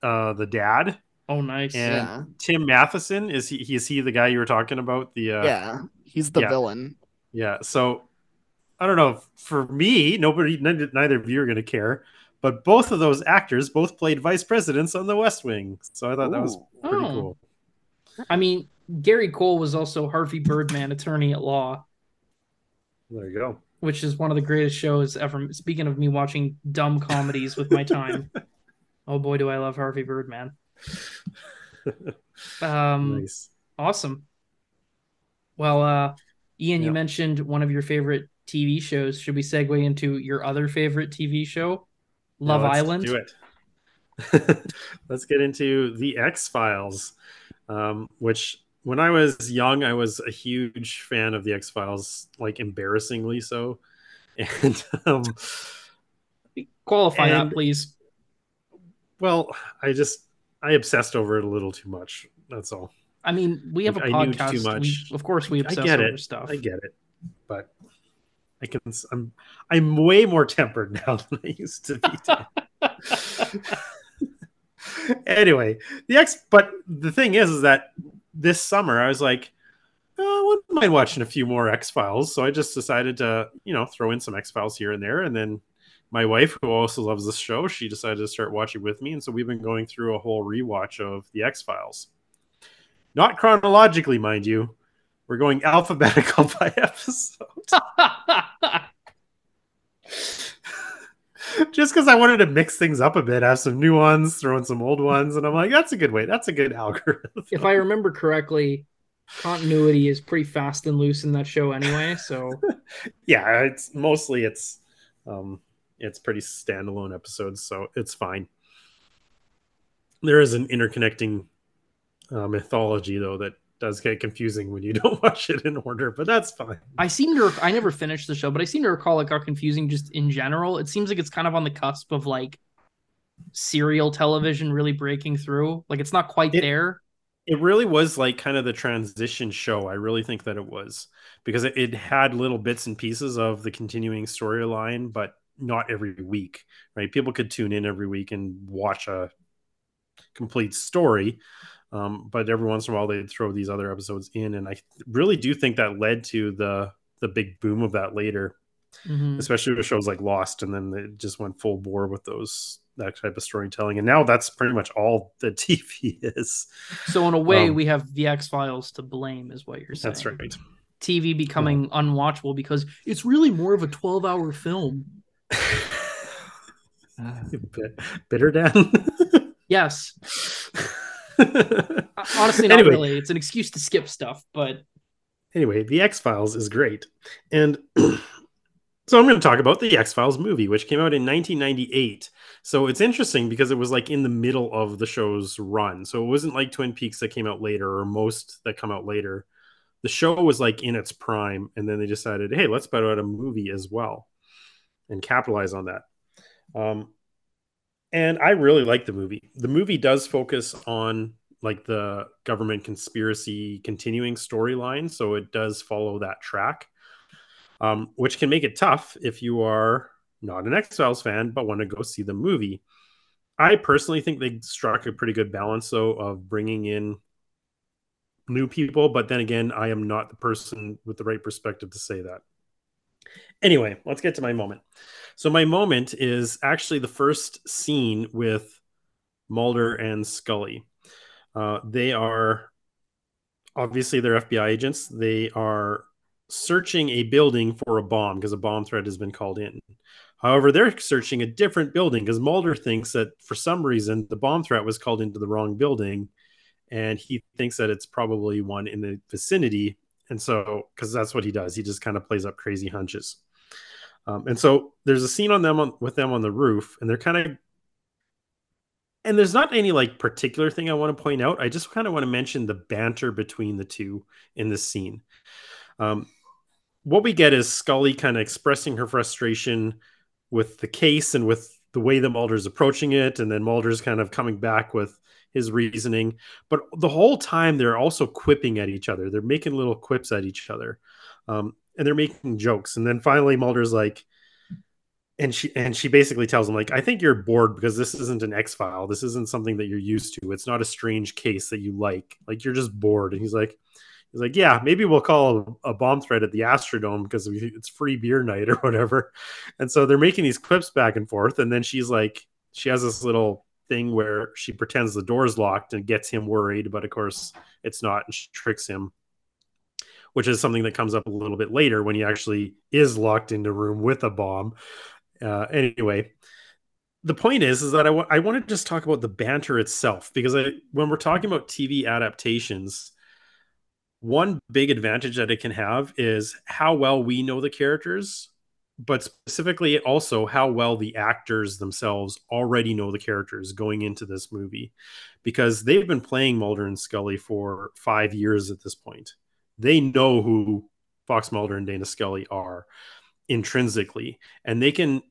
uh, the dad, Oh, nice. And- yeah Tim Matheson is he? Is he the guy you were talking about? The uh, yeah he's the yeah. villain Yeah. So I don't know. For me, nobody, neither, of you are going to care, but both of those actors both played vice presidents on The West Wing. So I thought that was pretty Oh. cool. I mean, Gary Cole was also Harvey Birdman, attorney at law, There you go. which is one of the greatest shows ever. Speaking of me watching dumb comedies with my time, oh boy, do I love Harvey Birdman. Um, nice. awesome. Well, uh, Ian, you mentioned one of your favorite TV shows. Should we segue into your other favorite TV show, Love let's Island? Do it. let's get into the X Files, um, which when I was young, I was a huge fan of the X Files, like embarrassingly so. And um, Qualify And- that, please. well, I just I obsessed over it a little too much. That's all. I mean, we have a I knew too podcast. much. We, of course, we I obsess get over it. stuff. I get it, but I can. I'm I'm way more tempered now than I used to be. anyway, the X. But the thing is, is that this summer I was like, oh, I wouldn't mind watching a few more X Files. So I just decided to, you know, throw in some X Files here and there, and then my wife, who also loves the show, she decided to start watching with me, and so we've been going through a whole rewatch of the X Files. Not chronologically, mind you. We're going alphabetical by episode. Just because I wanted to mix things up a bit, have some new ones, throw in some old ones, and I'm like, that's a good way. That's a good algorithm. if I remember correctly, continuity is pretty fast and loose in that show anyway. So yeah, it's mostly it's um it's pretty standalone episodes, so it's fine. There is an interconnecting uh, mythology though that does get confusing when you don't watch it in order, but that's fine. I seem to I never finished the show, but I seem to recall it got confusing just in general. It seems like it's kind of on the cusp of like serial television really breaking through. Like it's not quite It- there. It really was like kind of the transition show. I really think that it was because it, it had little bits and pieces of the continuing storyline, but not every week, right? People could tune in every week and watch a complete story. Um, but every once in a while they'd throw these other episodes in. And I really do think that led to the the big boom of that later, Mhm. especially with shows like Lost, and then it just went full bore with those that type of storytelling. And now that's pretty much all the TV is. So in a way, Um, we have the X Files to blame, is what you're saying. That's right. TV becoming unwatchable because it's really more of a 12 hour film. Bit- Bitter Dan. Yes. Honestly, not Anyway. really. It's an excuse to skip stuff, but anyway, the X Files is great, and so I'm going to talk about the X Files movie, which came out in 1998. So it's interesting because it was like in the middle of the show's run. So it wasn't like Twin Peaks that came out later, or most that come out later. The show was like in its prime, and then they decided, hey, let's put out a movie as well, and capitalize on that. Um, and I really like the movie. The movie does focus on like the government conspiracy continuing storyline, so it does follow that track, um, which can make it tough if you are not an X Files fan but want to go see the movie. I personally think they struck a pretty good balance though of bringing in new people, but then again, I am not the person with the right perspective to say that. Anyway, let's get to my moment. So my moment is actually the first scene with Mulder and Scully. Uh, they are obviously they're FBI agents. They are searching a building for a bomb because a bomb threat has been called in. However, they're searching a different building because Mulder thinks that for some reason the bomb threat was called into the wrong building, and he thinks that it's probably one in the vicinity. And so, because that's what he does, he just kind of plays up crazy hunches. Um, and so there's a scene on them on, with them on the roof, and they're kind of and there's not any like particular thing I want to point out. I just kind of want to mention the banter between the two in this scene. Um, what we get is Scully kind of expressing her frustration with the case and with the way that Mulder's approaching it, and then Mulder's kind of coming back with his reasoning. But the whole time they're also quipping at each other. They're making little quips at each other, um, and they're making jokes. And then finally, Mulder's like, and she and she basically tells him like i think you're bored because this isn't an x file this isn't something that you're used to it's not a strange case that you like like you're just bored and he's like He's like, yeah, maybe we'll call a, a bomb threat at the Astrodome because it's free beer night or whatever. And so they're making these clips back and forth. And then she's like, she has this little thing where she pretends the door's locked and gets him worried, but of course it's not, and she tricks him, which is something that comes up a little bit later when he actually is locked into room with a bomb. Uh, anyway, the point is, is that I, w- I want to just talk about the banter itself because I, when we're talking about TV adaptations, one big advantage that it can have is how well we know the characters but specifically also how well the actors themselves already know the characters going into this movie because they've been playing Mulder and Scully for 5 years at this point. They know who Fox Mulder and Dana Scully are intrinsically and they can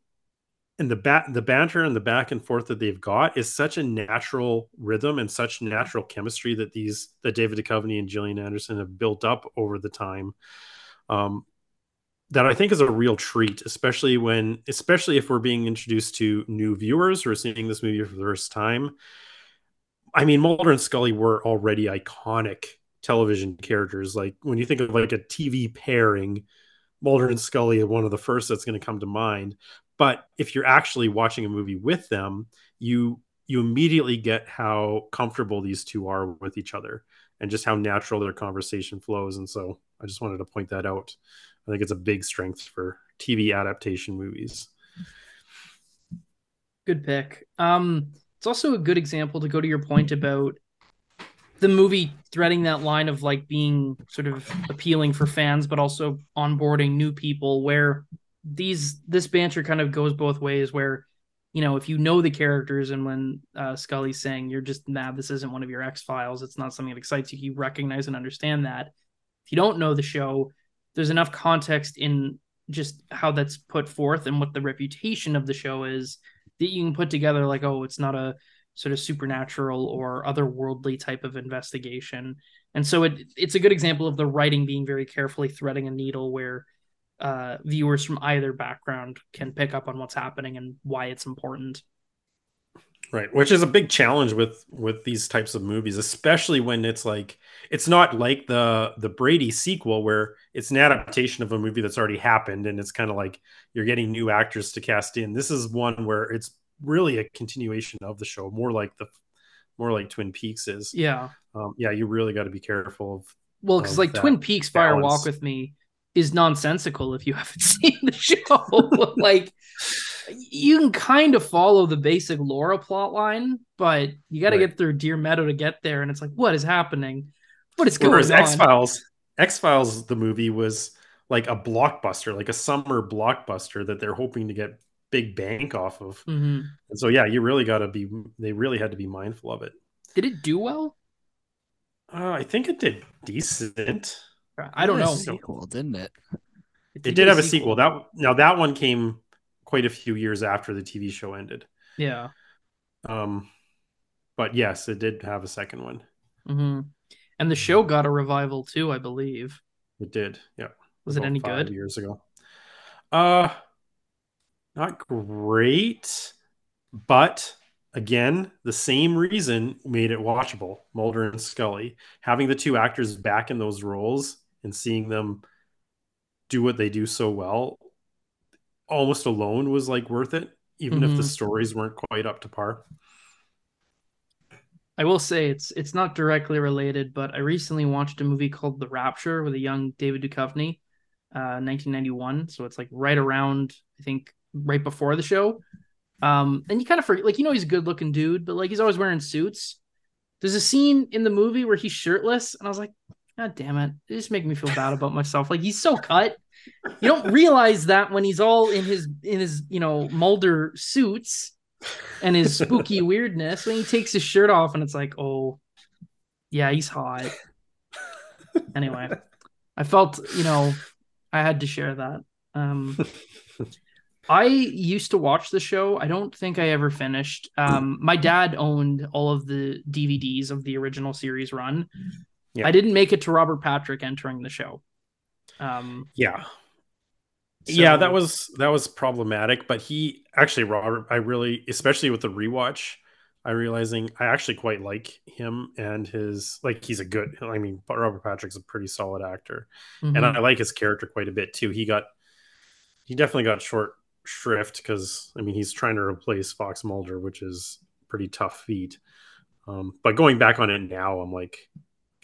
and the bat the banter and the back and forth that they've got is such a natural rhythm and such natural chemistry that these that David Duchovny and Gillian Anderson have built up over the time. Um, that I think is a real treat, especially when, especially if we're being introduced to new viewers who are seeing this movie for the first time. I mean, Mulder and Scully were already iconic television characters. Like when you think of like a TV pairing, Mulder and Scully are one of the first that's going to come to mind. But if you're actually watching a movie with them, you you immediately get how comfortable these two are with each other and just how natural their conversation flows. And so I just wanted to point that out. I think it's a big strength for TV adaptation movies. Good pick. Um, it's also a good example to go to your point about the movie threading that line of like being sort of appealing for fans, but also onboarding new people where these this banter kind of goes both ways where you know if you know the characters and when uh, scully's saying you're just mad this isn't one of your x files it's not something that excites you you recognize and understand that. If you don't know the show there's enough context in just how that's put forth and what the reputation of the show is that you can put together like oh it's not a sort of supernatural or otherworldly type of investigation and so it it's a good example of the writing being very carefully threading a needle where uh, viewers from either background can pick up on what's happening and why it's important. Right, which is a big challenge with with these types of movies, especially when it's like it's not like the the Brady sequel where it's an adaptation of a movie that's already happened and it's kind of like you're getting new actors to cast in. This is one where it's really a continuation of the show, more like the more like Twin Peaks is. Yeah. Um, yeah, you really got to be careful of well, because like Twin Peaks Fire Walk with Me is nonsensical if you haven't seen the show. like you can kind of follow the basic Laura plot line, but you got to right. get through Deer Meadow to get there, and it's like, what is happening? What is going Whereas on? X Files, X Files, the movie was like a blockbuster, like a summer blockbuster that they're hoping to get big bank off of. Mm-hmm. And so, yeah, you really got to be. They really had to be mindful of it. Did it do well? Uh, I think it did decent. I don't know. Sequel, didn't it? It, it did have a sequel. sequel. That now that one came quite a few years after the TV show ended. Yeah. Um, but yes, it did have a second one. Mm-hmm. And the show got a revival too, I believe. It did. Yeah. Was it any good? Years ago. Uh, not great, but again, the same reason made it watchable. Mulder and Scully having the two actors back in those roles and seeing them do what they do so well almost alone was like worth it even mm-hmm. if the mm-hmm. stories weren't quite up to par i will say it's it's not directly related but i recently watched a movie called the rapture with a young david Duchovny uh 1991 so it's like right around i think right before the show um and you kind of forget like you know he's a good looking dude but like he's always wearing suits there's a scene in the movie where he's shirtless and i was like God damn it. It just make me feel bad about myself. Like he's so cut. You don't realize that when he's all in his in his, you know, Mulder suits and his spooky weirdness. When he takes his shirt off and it's like, oh yeah, he's hot. Anyway, I felt, you know, I had to share that. Um I used to watch the show. I don't think I ever finished. Um, my dad owned all of the DVDs of the original series run. Yeah. I didn't make it to Robert Patrick entering the show. Um, yeah. So... Yeah, that was that was problematic, but he actually Robert I really especially with the rewatch I'm realizing I actually quite like him and his like he's a good. I mean, Robert Patrick's a pretty solid actor, Mhm. and I like his character quite a bit too. He got he definitely got short shrift because I mean he's trying to replace Fox Mulder, which is a pretty tough feat. Um, but going back on it now, I'm like,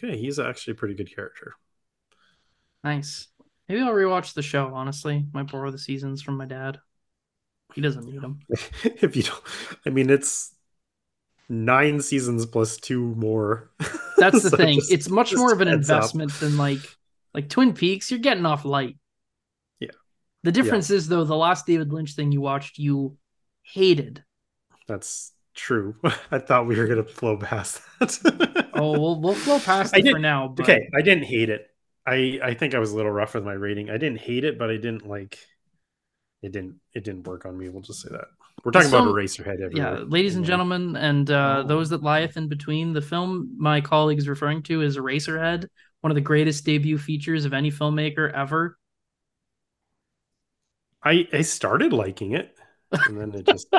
okay, he's actually a pretty good character. nice. Maybe I'll rewatch the show. Honestly, might borrow the seasons from my dad. He doesn't need them. if you don't, I mean, it's nine seasons plus two more. That's the So thing. just- it's much more of an heads up. investment than like like Twin Peaks. You're getting off light. Yeah. The difference is though, the last David Lynch thing you watched, you hated. That's true. I thought we were gonna flow past that. Oh, we'll we'll flow past I it for now. But okay, I didn't hate it. I I think I was a little rough with my rating. I didn't hate it, but I didn't like. It didn't. It didn't work on me. We'll just say that. We're talking So- about Eraserhead. Everywhere. yeah, ladies and Yeah. gentlemen, and uh, Oh. those that lieth in between, the film my colleague is referring to is Eraserhead, one of the greatest debut features of any filmmaker ever. I I started liking it, and then it just.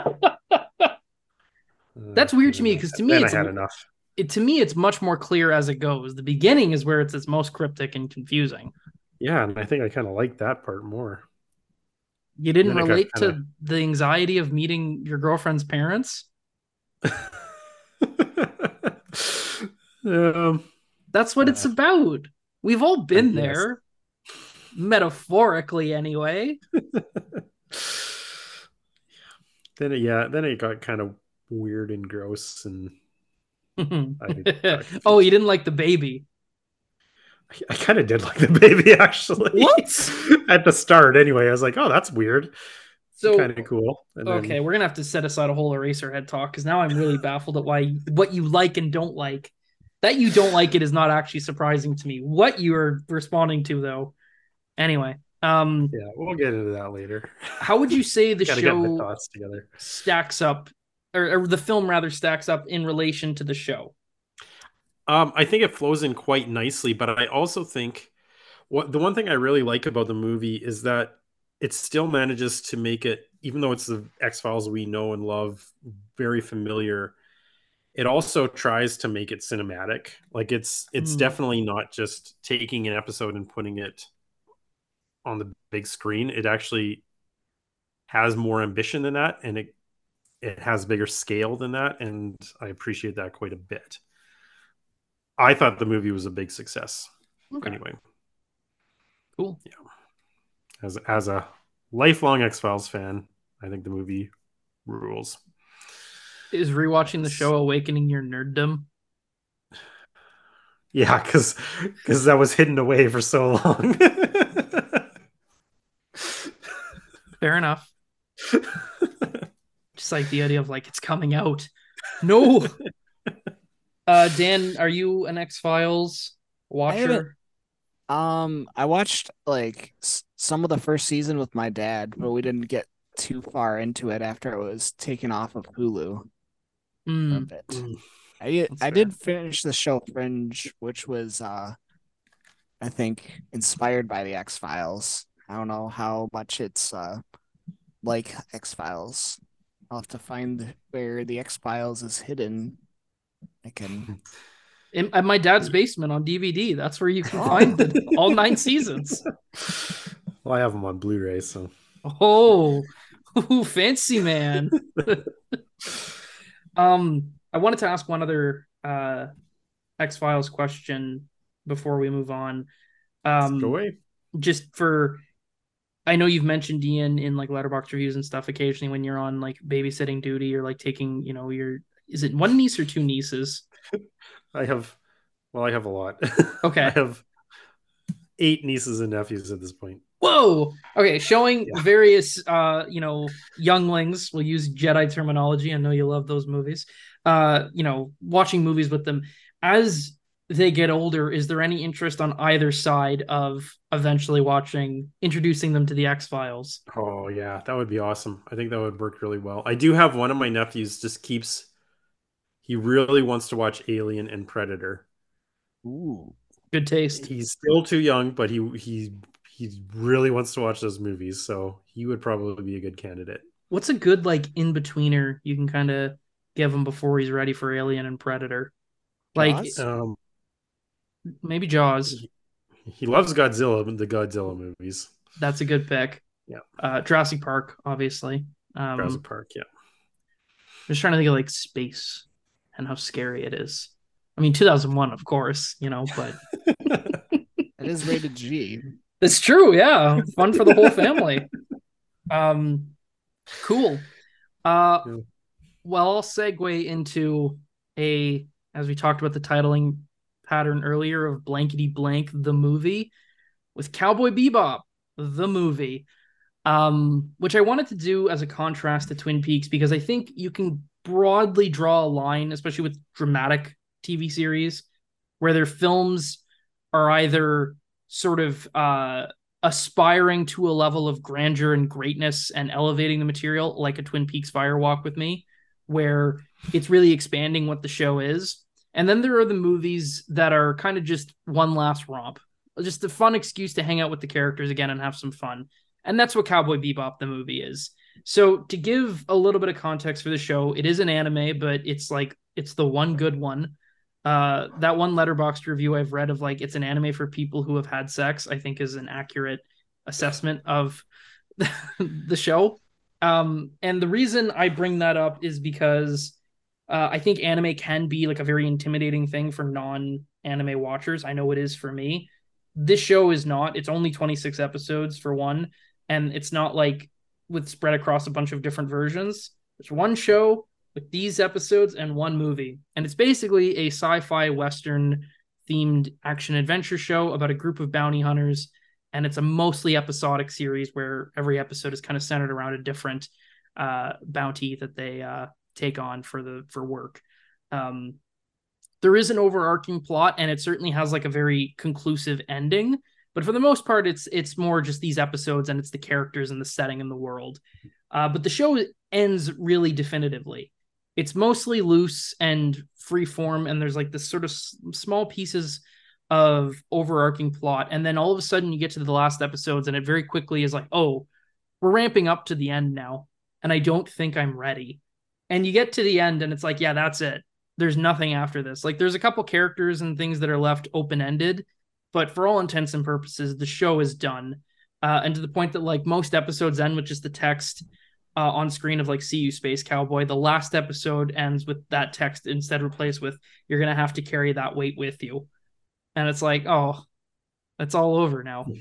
That's weird to me, 'cause to me it's I had enough. It, to me, it's much more clear as it goes. The beginning is where it's its most cryptic and confusing. Yeah, and I think I kind of like that part more. You didn't Then it got relate kinda- to the anxiety of meeting your girlfriend's parents. um, That's what it's Uh, about. We've all been there, metaphorically, anyway. then it, yeah, then it got kind of weird and gross, and I, oh, you didn't like the baby. I kind of did like the baby actually. What? At the start, anyway, I was like, "Oh, that's weird." So kind of cool. And then- okay, we're gonna have to set aside a whole Eraserhead talk because now I'm really baffled at why what you like and don't like. That you don't like it is not actually surprising to me. What you are responding to, though. Anyway, um, yeah, we'll get into that later. how would you say the Gotta get my show thoughts together. stacks up, or, or the film rather stacks up in relation to the show? Um, I think it flows in quite nicely, but I also think what the one thing I really like about the movie is that it still manages to make it, even though it's the X Files we know and love, very familiar. It also tries to make it cinematic. Like it's it's Mm. definitely not just taking an episode and putting it on the big screen. It actually has more ambition than that, and it it has bigger scale than that, and I appreciate that quite a bit. I thought the movie was a big success. Okay, Anyway, cool. Yeah, as as a lifelong X Files fan, I think the movie rules. Is rewatching the show awakening your nerddom? Yeah, because because that was hidden away for so long. Fair enough. Just like the idea of like it's coming out. No. uh Dan, are you an X Files watcher? haven't- Um, I watched like s- some of the first season with my dad, but we didn't get too far into it after it was taken off of Hulu for a Mm, bit. Mm. I That's I fair. did finish the show Fringe, which was uh I think inspired by the X Files. I don't know how much it's uh like X Files. I'll have to find where the X Files is hidden. I can in, at my dad's basement on DVD. That's where you can Oh. find the, all nine seasons. well, I have them on Blu-ray, so Oh, ooh, fancy man. um, I wanted to ask one other uh X Files question before we move on. Um, go away. just for I know you've mentioned Ian in like letterbox reviews and stuff occasionally when you're on like babysitting duty or like taking, you know, your is it one niece or two nieces? I have, well, I have a lot. Okay. I have eight nieces and nephews at this point. Whoa. Okay, showing Yeah. various uh, you know, younglings, we'll use Jedi terminology. I know you love those movies. Uh, you know, watching movies with them as they get older, is there any interest on either side of eventually watching introducing them to the X-Files? Oh yeah, that would be awesome. I think that would work really well. I do have one of my nephews just keeps he really wants to watch Alien and Predator. Ooh. Good taste. He's still too young, but he he he really wants to watch those movies, so he would probably be a good candidate. What's a good like in betweener you can kind of give him before he's ready for Alien and Predator. Like Jaws? Um, maybe Jaws. he loves Godzilla, the Godzilla movies. That's a good pick. Yeah. Uh, Jurassic Park, obviously. Um, Jurassic Park, yeah. I'm just trying to think of like space and how scary it is. I mean, 2001, of course, you know, but It is rated G. it's true. Yeah, fun for the whole family. Um, cool. Uh, Yeah. well, I'll segue into a as we talked about the titling pattern earlier of blankety blank the movie with Cowboy Bebop the movie, um, which I wanted to do as a contrast to Twin Peaks because I think you can broadly draw a line, especially with dramatic TV series, where their films are either sort of uh, aspiring to a level of grandeur and greatness and elevating the material, like a Twin Peaks Fire Walk with Me, where it's really expanding what the show is. And then there are the movies that are kind of just one last romp, just a fun excuse to hang out with the characters again and have some fun. And that's what Cowboy Bebop the movie is. So to give a little bit of context for the show, it is an anime, but it's like it's the one good one. Uh, that one Letterboxd review I've read of like it's an anime for people who have had sex, I think is an accurate assessment of the show. Um, and the reason I bring that up is because uh, I think anime can be like a very intimidating thing for non anime watchers. I know it is for me. This show is not. It's only 26 episodes for one, and it's not like with spread across a bunch of different versions. There's one show with these episodes and one movie, and it's basically a sci-fi western themed action adventure show about a group of bounty hunters and it's a mostly episodic series where every episode is kind of centered around a different uh, bounty that they uh, take on for the for work. Um, there is an overarching plot, and it certainly has like a very conclusive ending. But for the most part, it's it's more just these episodes, and it's the characters and the setting and the world. Uh, but the show ends really definitively. It's mostly loose and free form, and there's like this sort of s- small pieces of overarching plot and then all of a sudden you get to the last episodes and it very quickly is like oh we're ramping up to the end now and i don't think i'm ready and you get to the end and it's like yeah that's it. There's nothing after this. Like there's a couple characters and things that are left open ended but for all intents and purposes the show is done. Uh, and to the point that like most episodes end with just the text uh, on screen of like see you space cowboy. The last episode ends with that text instead replaced with you're gonna have to carry that weight with you. And it's like oh it's all over now.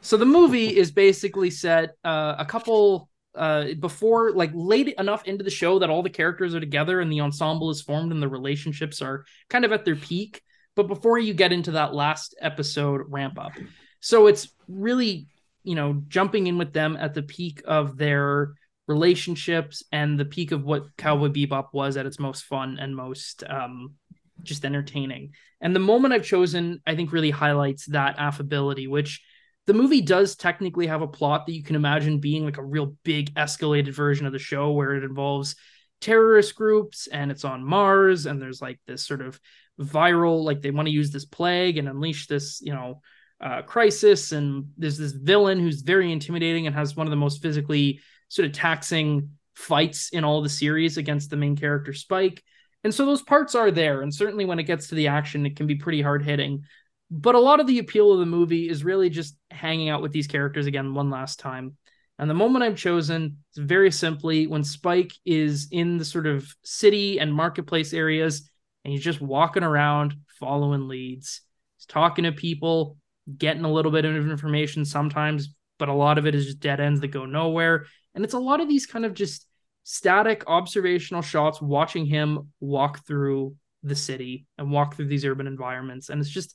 So the movie is basically set uh, a couple uh, before like late enough into the show that all the characters are together and the ensemble is formed and the relationships are kind of at their peak. But before you get into that last episode ramp up. So it's really you know jumping in with them at the peak of their relationships and the peak of what cowboy bebop was at its most fun and most um, just entertaining. And the moment I've chosen, I think, really highlights that affability, which the movie does technically have a plot that you can imagine being like a real big escalated version of the show where it involves terrorist groups and it's on Mars and there's like this sort of viral, like they want to use this plague and unleash this, you know, uh, crisis. And there's this villain who's very intimidating and has one of the most physically sort of taxing fights in all the series against the main character, Spike. And so those parts are there. And certainly when it gets to the action, it can be pretty hard hitting. But a lot of the appeal of the movie is really just hanging out with these characters again one last time. And the moment I've chosen very simply when Spike is in the sort of city and marketplace areas and he's just walking around following leads. He's talking to people, getting a little bit of information sometimes, but a lot of it is just dead ends that go nowhere. And it's a lot of these kind of just static observational shots watching him walk through the city and walk through these urban environments and it's just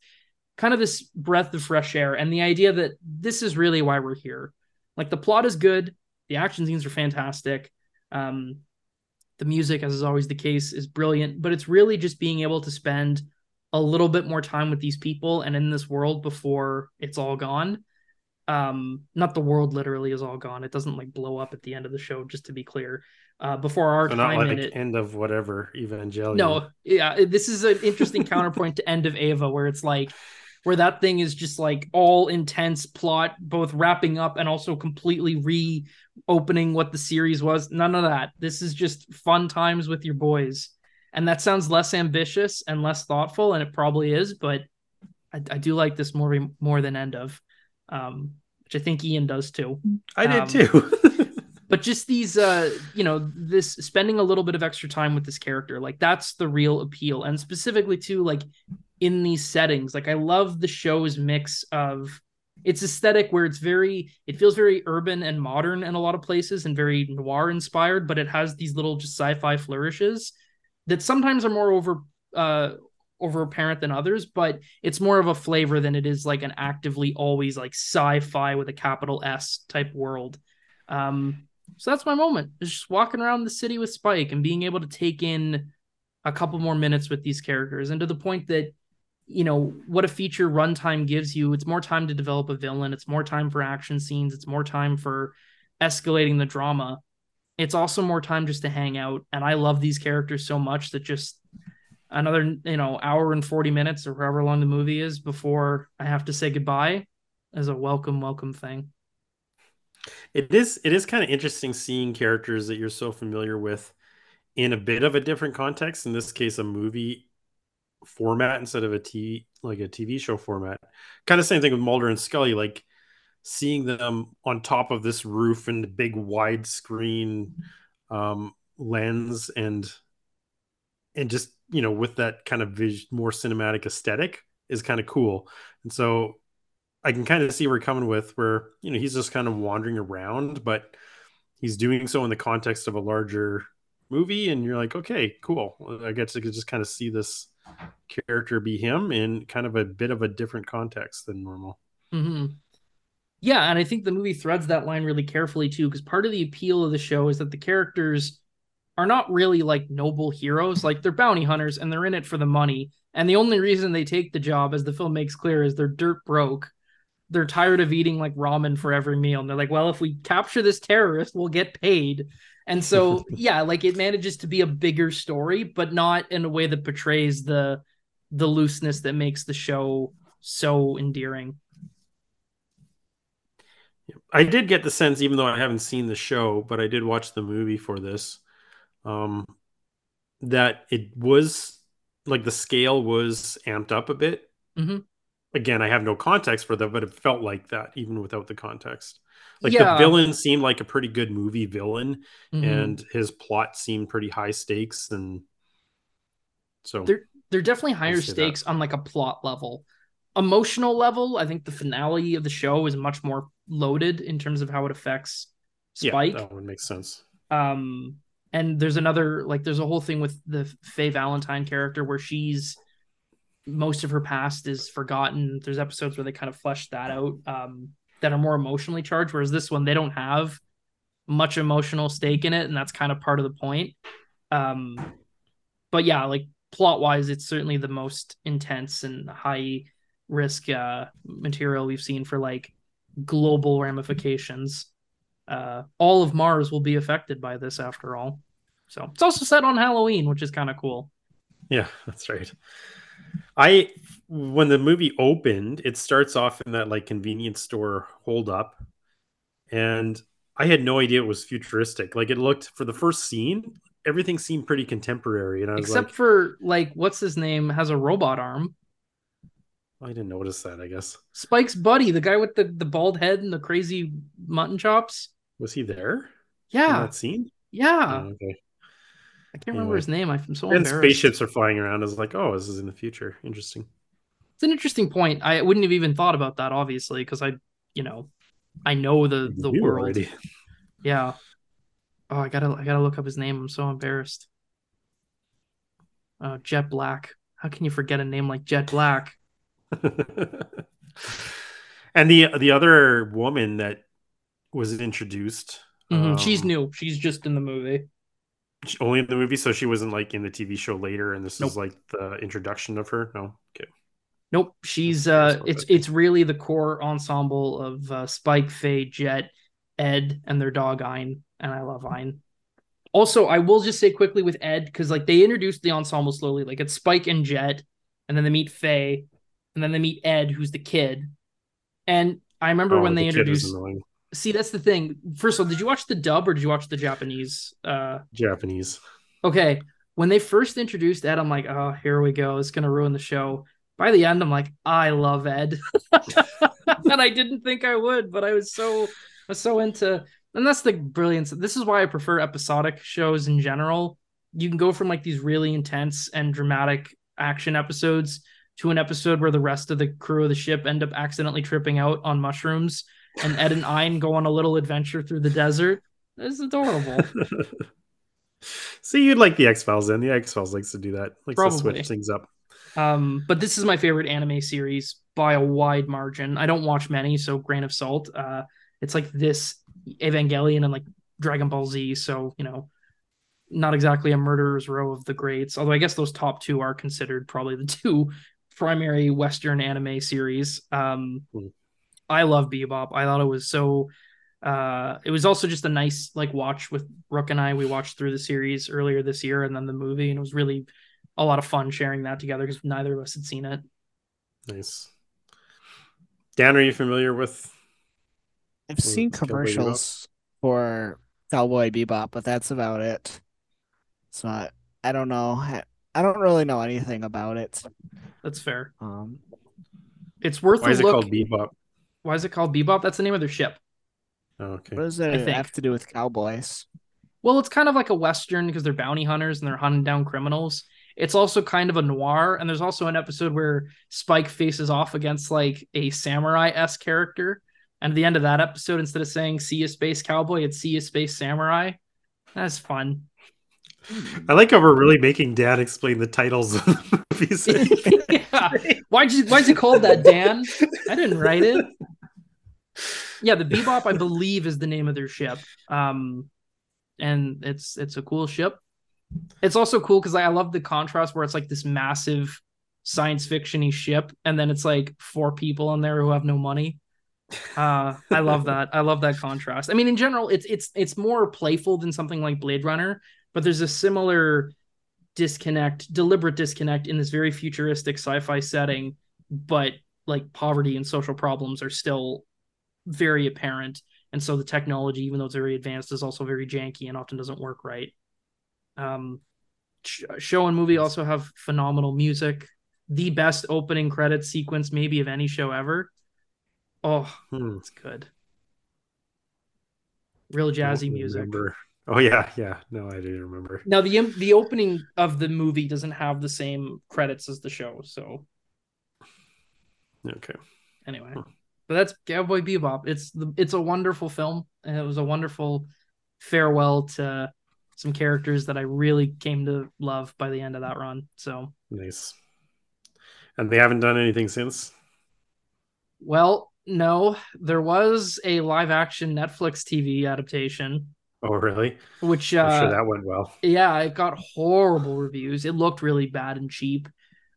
kind of this breath of fresh air and the idea that this is really why we're here. Like the plot is good the action scenes are fantastic um the music as is always the case is brilliant but it's really just being able to spend a little bit more time with these people and in this world before it's all gone. Um not the world literally is all gone. It doesn't like blow up at the end of the show just to be clear. Uh before our So not time like it end of whatever Evangelion. no yeah this is an interesting counterpoint to end of Eva where it's like where that thing is just like all intense plot both wrapping up and also completely reopening what the series was. None of that. This is just fun times with your boys. And that sounds less ambitious and less thoughtful, and it probably is, but I, I do like this more more than End of, um, which I think Ian does too. I Um, did too. but just these uh you know this spending a little bit of extra time with this character like that's the real appeal and specifically too like in these settings like i love the show's mix of its aesthetic where it's very it feels very urban and modern in a lot of places and very noir inspired but it has these little just sci-fi flourishes that sometimes are more over uh over apparent than others but it's more of a flavor than it is like an actively always like sci-fi with a capital s type world um so that's my moment. Just walking around the city with Spike and being able to take in a couple more minutes with these characters, and to the point that you know what a feature runtime gives you. It's more time to develop a villain. It's more time for action scenes. It's more time for escalating the drama. It's also more time just to hang out. And I love these characters so much that just another you know hour and 40 minutes or however long the movie is before I have to say goodbye is a welcome welcome thing. It is it is kind of interesting seeing characters that you're so familiar with in a bit of a different context. In this case, a movie format instead of a T like a TV show format. Kind of same thing with Mulder and Scully, like seeing them on top of this roof and the big widescreen um, lens and and just you know with that kind of vis- more cinematic aesthetic is kind of cool. And so I can kind of see where you're coming with where you know he's just kind of wandering around, but he's doing so in the context of a larger movie, and you're like, okay, cool. I get to just kind of see this character be him in kind of a bit of a different context than normal. hmm Yeah, and I think the movie threads that line really carefully too, because part of the appeal of the show is that the characters are not really like noble heroes. Like they're bounty hunters and they're in it for the money. And the only reason they take the job, as the film makes clear, is they're dirt broke. They're tired of eating like ramen for every meal. And they're like, well, if we capture this terrorist, we'll get paid. And so, yeah, like it manages to be a bigger story, but not in a way that portrays the the looseness that makes the show so endearing. I did get the sense, even though I haven't seen the show, but I did watch the movie for this, um, that it was like the scale was amped up a bit. Mhm. Again, I have no context for that, but it felt like that even without the context. Like Yeah. the villain seemed like a pretty good movie villain, Mhm. and his plot seemed pretty high stakes, and so There- they're definitely higher see that. stakes on like a plot level. Emotional level, I think the finale of the show is much more loaded in terms of how it affects Spike. yeah, that would make sense. um and there's another like there's a whole thing with the Faye Valentine character where she's most of her past is forgotten. There's episodes where they kind of flesh that out um that are more emotionally charged whereas this one they don't have much emotional stake in it and that's kind of part of the point. Um but yeah, like plot wise it's certainly the most intense and high risk uh material we've seen for like global ramifications uh, all of Mars will be affected by this after all. So it's also set on Halloween, which is kind of cool. Yeah, that's right. I when the movie opened, it starts off in that like convenience store hold up, and I had no idea it was futuristic. Like it looked for the first scene, everything seemed pretty contemporary, and I was Except like, for like what's his name has a robot arm. I didn't notice that. I guess Spike's buddy, the guy with the, the bald head and the crazy mutton chops. was he there in Yeah, that scene? yeah. Oh, okay. I can't remember Anyway. his name. I'm so And spaceships are flying around. I was like, oh, this is in the future. Interesting. It's an interesting point. I wouldn't have even thought about that, obviously, because I, you know, I know the the You world. already. Yeah. Oh, I gotta I gotta look up his name. I'm so embarrassed. Uh, Jet Black. How can you forget a name like Jet Black? and the the other woman that was introduced, Mhm, She's um, new. She's just in the movie. Only in the movie, so she wasn't like in the TV show later, and this Nope. is like the introduction of her. No, okay. Nope. She's uh it's it's really the core ensemble of uh, Spike, Faye, Jet, Ed, and their dog Ein. And I love Ein. Also, I will just say quickly with Ed, because like they introduced the ensemble slowly. Like it's Spike and Jet, and then they meet Faye, and then they meet Ed, who's the kid. And I remember Oh, when the they introduced. See, that's the thing. First of all, did you watch the dub or did you watch the Japanese? Uh, Japanese. okay. When they first introduced Ed, I'm like, oh, here we go. It's gonna ruin the show. By the end, I'm like, I love Ed, and I didn't think I would, but I was so, I was so into. And that's the brilliance. This is why I prefer episodic shows in general. You can go from like these really intense and dramatic action episodes to an episode where the rest of the crew of the ship end up accidentally tripping out on mushrooms and Ed and Ein go on a little adventure through the desert. It's adorable. See, you'd like the X Files then. The X Files likes to do that, likes to switch things up. Um, but this is my favorite anime series by a wide margin. I don't watch many, so grain of salt. Uh, it's like this Evangelion and like Dragon Ball Z. So you know, not exactly a murderer's row of the greats. Although I guess those top two are considered probably the two primary Western anime series. Um, Hmm. I love Bebop. I thought it was so. Uh, it was also just a nice like watch with Rook and I. We watched through the series earlier this year, and then the movie, and it was really a lot of fun sharing that together because neither of us had seen it. Nice. Dan, are you familiar with? I've seen Cowboy Bebop? commercials for Cowboy Bebop, but that's about it. It's not. I don't know. I, I don't really know anything about it. That's fair. Um, It's worth Why a is it look. called Bebop? Why is it called Bebop? That's the name of their ship. Oh, okay. what does I it think. have to do with cowboys? Well, it's kind of like a western because they're bounty hunters and they're hunting down criminals. It's also kind of a noir, and there's also an episode where Spike faces off against like a samurai s character. And at the end of that episode, instead of saying "See you, space cowboy," it's "See you, space samurai." That's fun. I like how we're really making Dan explain the titles of the movies. yeah. Why'd you why's it called that, Dan? I didn't write it. Yeah, the Bebop, I believe, is the name of their ship. Um, and it's it's a cool ship. It's also cool because I love the contrast where it's like this massive science fictiony ship, and then it's like four people in there who have no money. Uh, I love that. I love that contrast. I mean, in general, it's it's it's more playful than something like Blade Runner, but there's a similar disconnect, deliberate disconnect in this very futuristic sci-fi setting, but like poverty and social problems are still very apparent. And so the technology, even though it's very advanced, is also very janky and often doesn't work right. Um, show and movie also have phenomenal music. The best opening credit sequence, maybe of any show ever. Oh, Hmm. it's good. Real jazzy music. remember. Oh yeah, yeah. No, I didn't remember. Now the the opening of the movie doesn't have the same credits as the show, so Okay. anyway. Hmm. But that's Cowboy Bebop. It's the it's a wonderful film, and it was a wonderful farewell to some characters that I really came to love by the end of that run. So, Nice. And they haven't done anything since. well, no, there was a live action Netflix TV adaptation, Oh, really? which I'm uh, sure that went well. Yeah, it got horrible reviews. It looked really bad and cheap.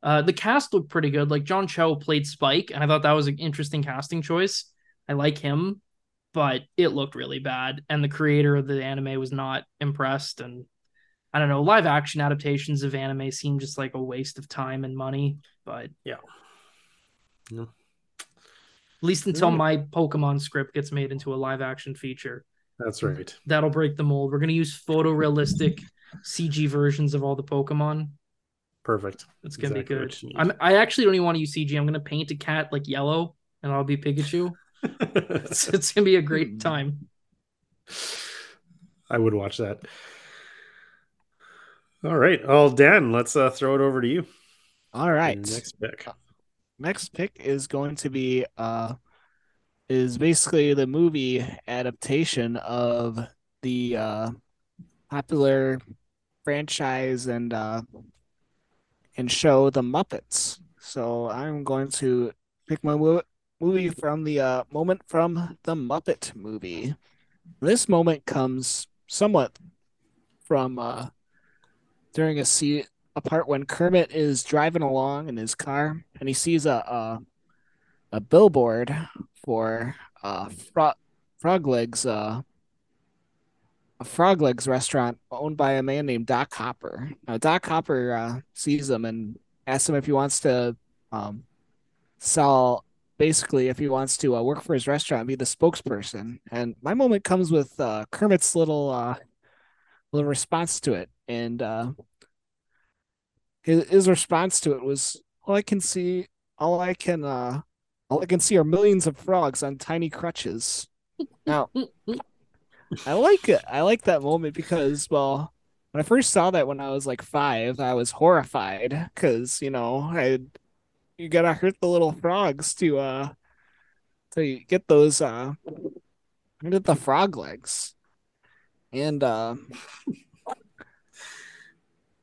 Uh, the cast looked pretty good. Like John Cho played Spike, and I thought that was an interesting casting choice. I like him, but it looked really bad. And the creator of the anime was not impressed. And I don't know, live action adaptations of anime seem just like a waste of time and money. But Yeah. Yeah. at least until Right. my Pokemon script gets made into a live action feature, That's right. that'll break the mold. We're gonna use photorealistic CG versions of all the Pokemon. Perfect. It's gonna Exactly be good. I'm I actually don't even want to use CG. I'm gonna paint a cat like yellow, and I'll be Pikachu. It's, it's gonna be a great time. I would watch that. All right. Well, Dan, let's uh, throw it over to you. All right. Next pick. next pick is going to be uh is basically the movie adaptation of the uh popular franchise and uh and show The Muppets. So I'm going to pick my mo- movie from the uh moment from the Muppet movie. This moment comes somewhat from uh during a se- a part when Kermit is driving along in his car and he sees a a, a billboard for uh Fro- Frog Legs uh a Frog Legs restaurant owned by a man named Doc Hopper. Now Doc Hopper uh, sees him and asks him if he wants to um sell basically if he wants to uh, work for his restaurant, be the spokesperson. And my moment comes with uh, Kermit's little uh, little response to it, and uh, his his response to it was, "All I can see, all I can, uh, all I can see are millions of frogs on tiny crutches." Now, I like it. I like that moment because, well, when I first saw that when I was like five, I was horrified because you know I you gotta hurt the little frogs to uh to get those uh get the frog legs and uh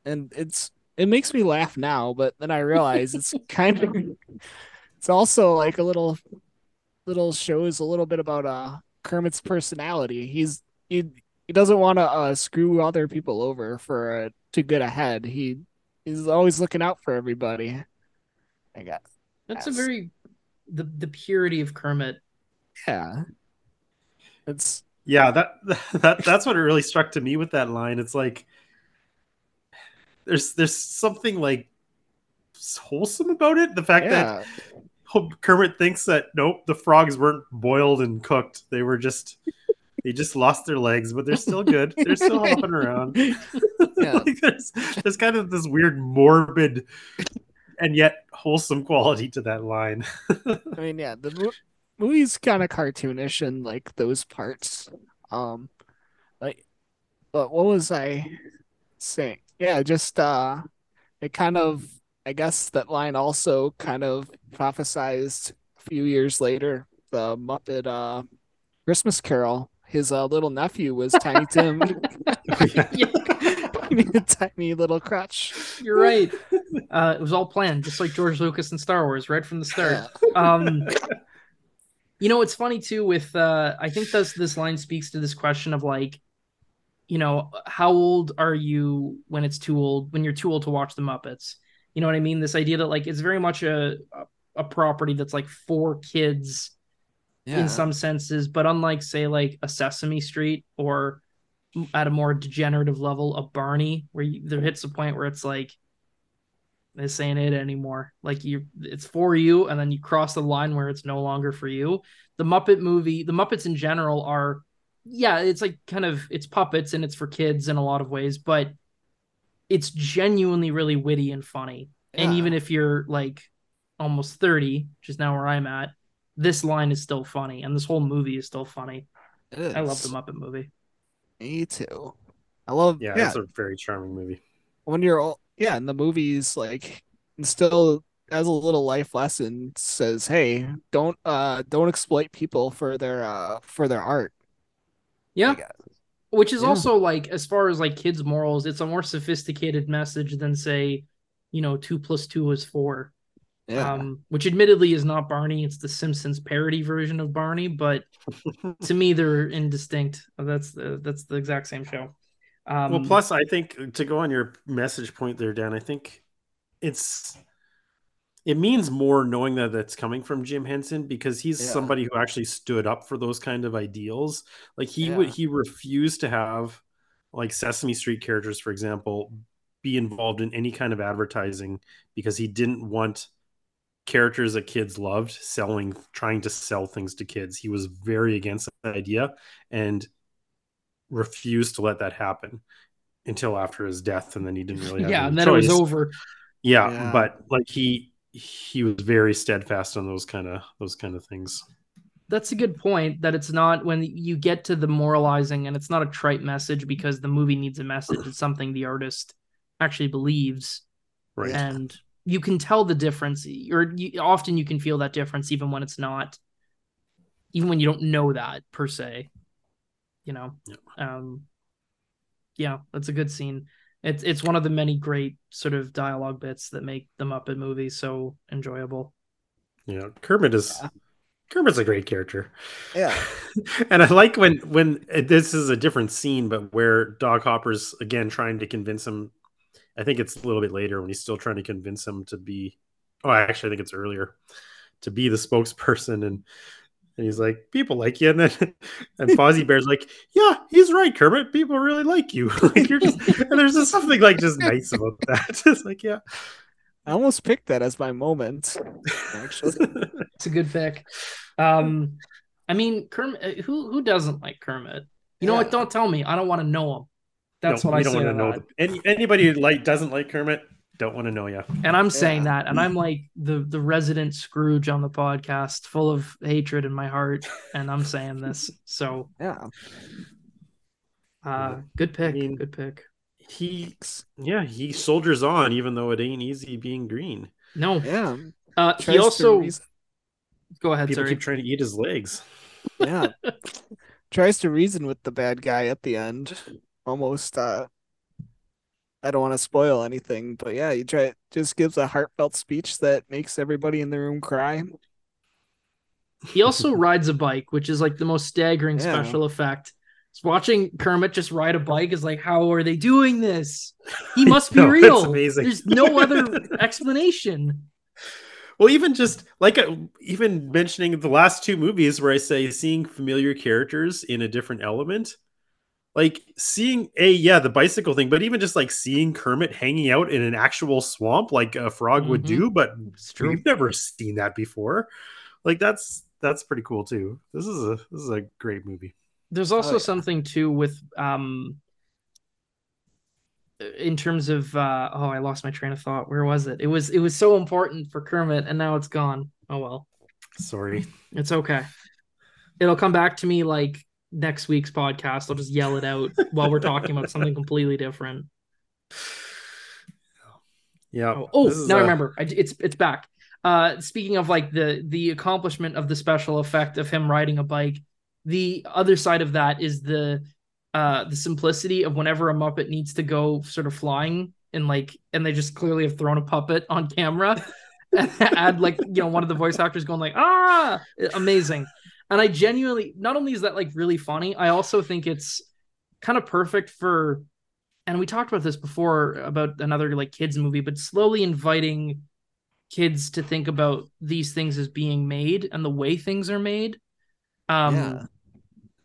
and it's it makes me laugh now but then i realize it's kind of it's also like a little little shows a little bit about uh kermit's personality he's he he doesn't want to uh screw other people over for uh, to get ahead he he's always looking out for everybody i guess That's Yes. a very the the purity of Kermit. yeah it's Yeah, that that that's what really struck to me with that line. It's like there's there's something like wholesome about it. The fact that yeah Kermit thinks that nope, the frogs weren't boiled and cooked. They were just they just lost their legs, but they're still good. They're still hopping around. Yeah. like there's there's kind of this weird morbid and yet wholesome quality to that line. I mean, yeah, the mo- movie's kind of cartoonish in like those parts. Um, like, but what was I saying? Yeah, just uh, it kind of, I guess that line also kind of prophesized a few years later the Muppet uh Christmas Carol. His uh, little nephew was Tiny Tim. a tiny little crutch. you're right. Uh, it was all planned, just like George Lucas and Star Wars, right from the start. Um you know it's funny too with uh i think this this line speaks to this question of like you know how old are you when it's too old when you're too old to watch the muppets you know what i mean this idea that like it's very much a a, property that's like for kids in some senses but unlike say like a sesame street or at a more degenerative level a barney where you, there hits a point where it's like this ain't it anymore. Like you, it's for you, and then you cross the line where it's no longer for you. The Muppet movie, the Muppets in general are, yeah, it's like kind of it's puppets and it's for kids in a lot of ways, but it's genuinely really witty and funny. And even if you're like almost thirty, which is now where I'm at, this line is still funny, and this whole movie is still funny. It I love the Muppet movie. Me too. I love yeah, yeah it's a very charming movie. when you're all yeah and the movies like still as a little life lesson says hey don't uh don't exploit people for their uh for their art Yeah, I guess. Which is Yeah. also like as far as like kids morals it's a more sophisticated message than say you know two plus two is four. Yeah. Um which admittedly is not barney it's the simpsons parody version of barney but to me they're indistinct. That's the that's the exact same show. Um well, plus, I think to go on your message point there, Dan, I think it's it means more knowing that it's coming from Jim Henson because he's Yeah. somebody who actually stood up for those kind of ideals. Like he would, he refused to have like Sesame Street characters, for example, be involved in any kind of advertising because he didn't want characters that kids loved selling, trying to sell things to kids. He was very against that idea and refused to let that happen until after his death, and then he didn't really have yeah and then it was over Yeah, Yeah. but like he he was very steadfast on those kind of those kind of things. that's a good point that it's not when you get to the moralizing and it's not a trite message because the movie needs a message it's something the artist actually believes Right. and you can tell the difference or you, often you can feel that difference even when it's not even when you don't know that per se you know Yeah. um yeah that's a good scene it's it's one of the many great sort of dialogue bits that make the muppet movie so enjoyable Yeah, Kermit is Yeah. Kermit's a great character. yeah and I like when when uh, this is a different scene, but where Doc Hopper's again trying to convince him. I think it's a little bit later when he's still trying to convince him to be. Oh, actually, I think it's earlier to be the spokesperson, and and he's like, "People like you," and then and Fozzie Bear's like, "Yeah, he's right, Kermit. People really like you. like you're just." And there's just something like just nice about that. it's like, yeah, I almost picked that as my moment. Actually, It's a good pick. Um, I mean, Kermit. Who who doesn't like Kermit? You know what? Don't tell me. I don't want to know him. That's No, what I don't say. want to to know. Any, anybody who like doesn't like Kermit don't want to know you. And I'm saying Yeah. that, and I'm like the the resident Scrooge on the podcast, full of hatred in my heart, and I'm saying this. So, yeah. uh, good pick. mean- good pick. He, yeah, he soldiers on, even though it ain't easy being green. No, Yeah. uh, Tries he also reason- go ahead. People Sorry. keep trying to eat his legs. yeah. Tries to reason with the bad guy at the end. Almost uh I don't want to spoil anything, but yeah, he try just gives a heartfelt speech that makes everybody in the room cry. He also rides a bike, which is like the most staggering Yeah. special effect. Just watching Kermit just ride a bike is like, how are they doing this? He must be know, it's real. amazing. There's no other explanation. Well, even just like uh, even mentioning the last two movies where I say seeing familiar characters in a different element, like seeing a yeah the bicycle thing, but even just like seeing Kermit hanging out in an actual swamp like a frog would Mhm. do, but we've never seen that before. Like that's that's pretty cool too. This is a this is a great movie. There's also yeah. something too with um in terms of uh oh I lost my train of thought. Where was it? It was it was so important for Kermit and now it's gone. Oh well. Sorry. It's okay. It'll come back to me like next week's podcast. I'll just yell it out while we're talking about something completely different. Yeah. Oh, oh now I a- remember. I, it's it's back. Uh, speaking of like the the accomplishment of the special effect of him riding a bike, the other side of that is the uh the simplicity of whenever a Muppet needs to go sort of flying and like and they just clearly have thrown a puppet on camera and add like you know one of the voice actors going like ah amazing. And I genuinely not only is that like really funny, I also think it's kind of perfect for and we talked about this before about another like kids movie but slowly inviting kids to think about these things as being made and the way things are made um Yeah.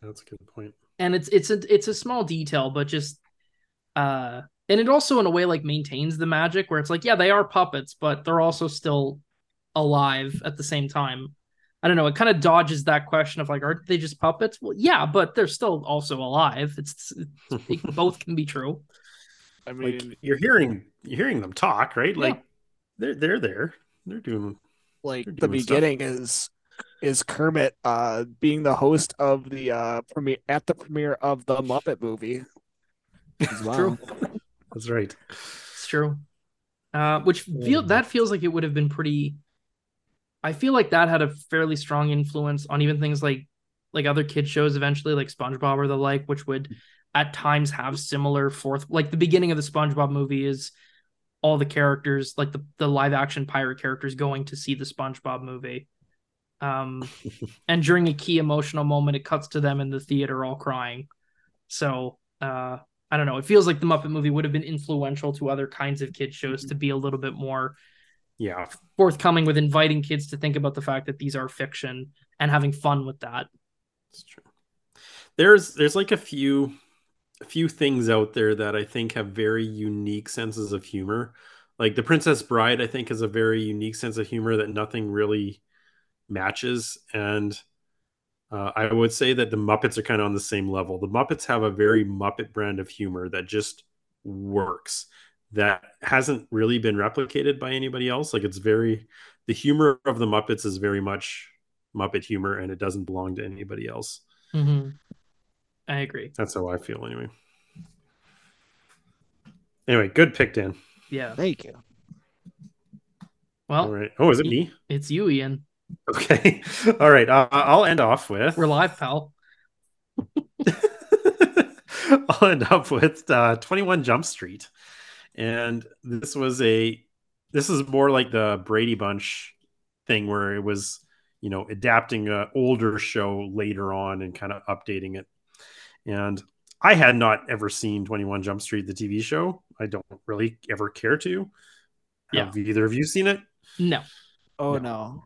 That's a good point. and it's it's a it's a small detail but just uh and it also in a way like maintains the magic where it's like yeah they are puppets but they're also still alive at the same time i don't know it kind of dodges that question of like aren't they just puppets well yeah but they're still also alive it's it, both can be true I Like mean, you're hearing you're hearing them talk, right? Yeah. Like they're they're there. They're doing like They're the doing stuff. beginning is is Kermit uh being the host of the uh premiere at the premiere of the Muppet movie. As well. True. that's right. It's true. Uh, which feel Yeah. that feels like it would have been pretty. I feel like that had a fairly strong influence on even things like like other kid shows eventually, like SpongeBob or the like, which would at times have similar fourth. Like the beginning of the SpongeBob movie is all the characters, like the the live action pirate characters, going to see the SpongeBob movie. Um, and during a key emotional moment, it cuts to them in the theater all crying. So, uh, I don't know. It feels like the Muppet movie would have been influential to other kinds of kid shows to be a little bit more Yeah. forthcoming with inviting kids to think about the fact that these are fiction and having fun with that. It's true. There's there's like a few a few things out there that I think have very unique senses of humor. Like The Princess Bride, I think, has a very unique sense of humor that nothing really matches. And uh, I would say that the Muppets are kind of on the same level. The Muppets have a very Muppet brand of humor that just works. That hasn't really been replicated by anybody else. Like it's very the humor of the Muppets is very much Muppet humor, and it doesn't belong to anybody else. Mm-hmm. I agree. That's how I feel anyway. Anyway, good pick, Dan. Yeah. Thank you. Well, All right. Oh, is it me? it's you, Ian. Okay. All right. Uh, I'll end off with. We're live, pal. I'll end up with uh, 21 Jump Street. And this was a, this is more like the Brady Bunch thing where it was, you know, adapting an older show later on and kind of updating it. And I had not ever seen 21 Jump Street, the TV show. I don't really ever care to. Yeah. Have either of you seen it? No, Oh No. no.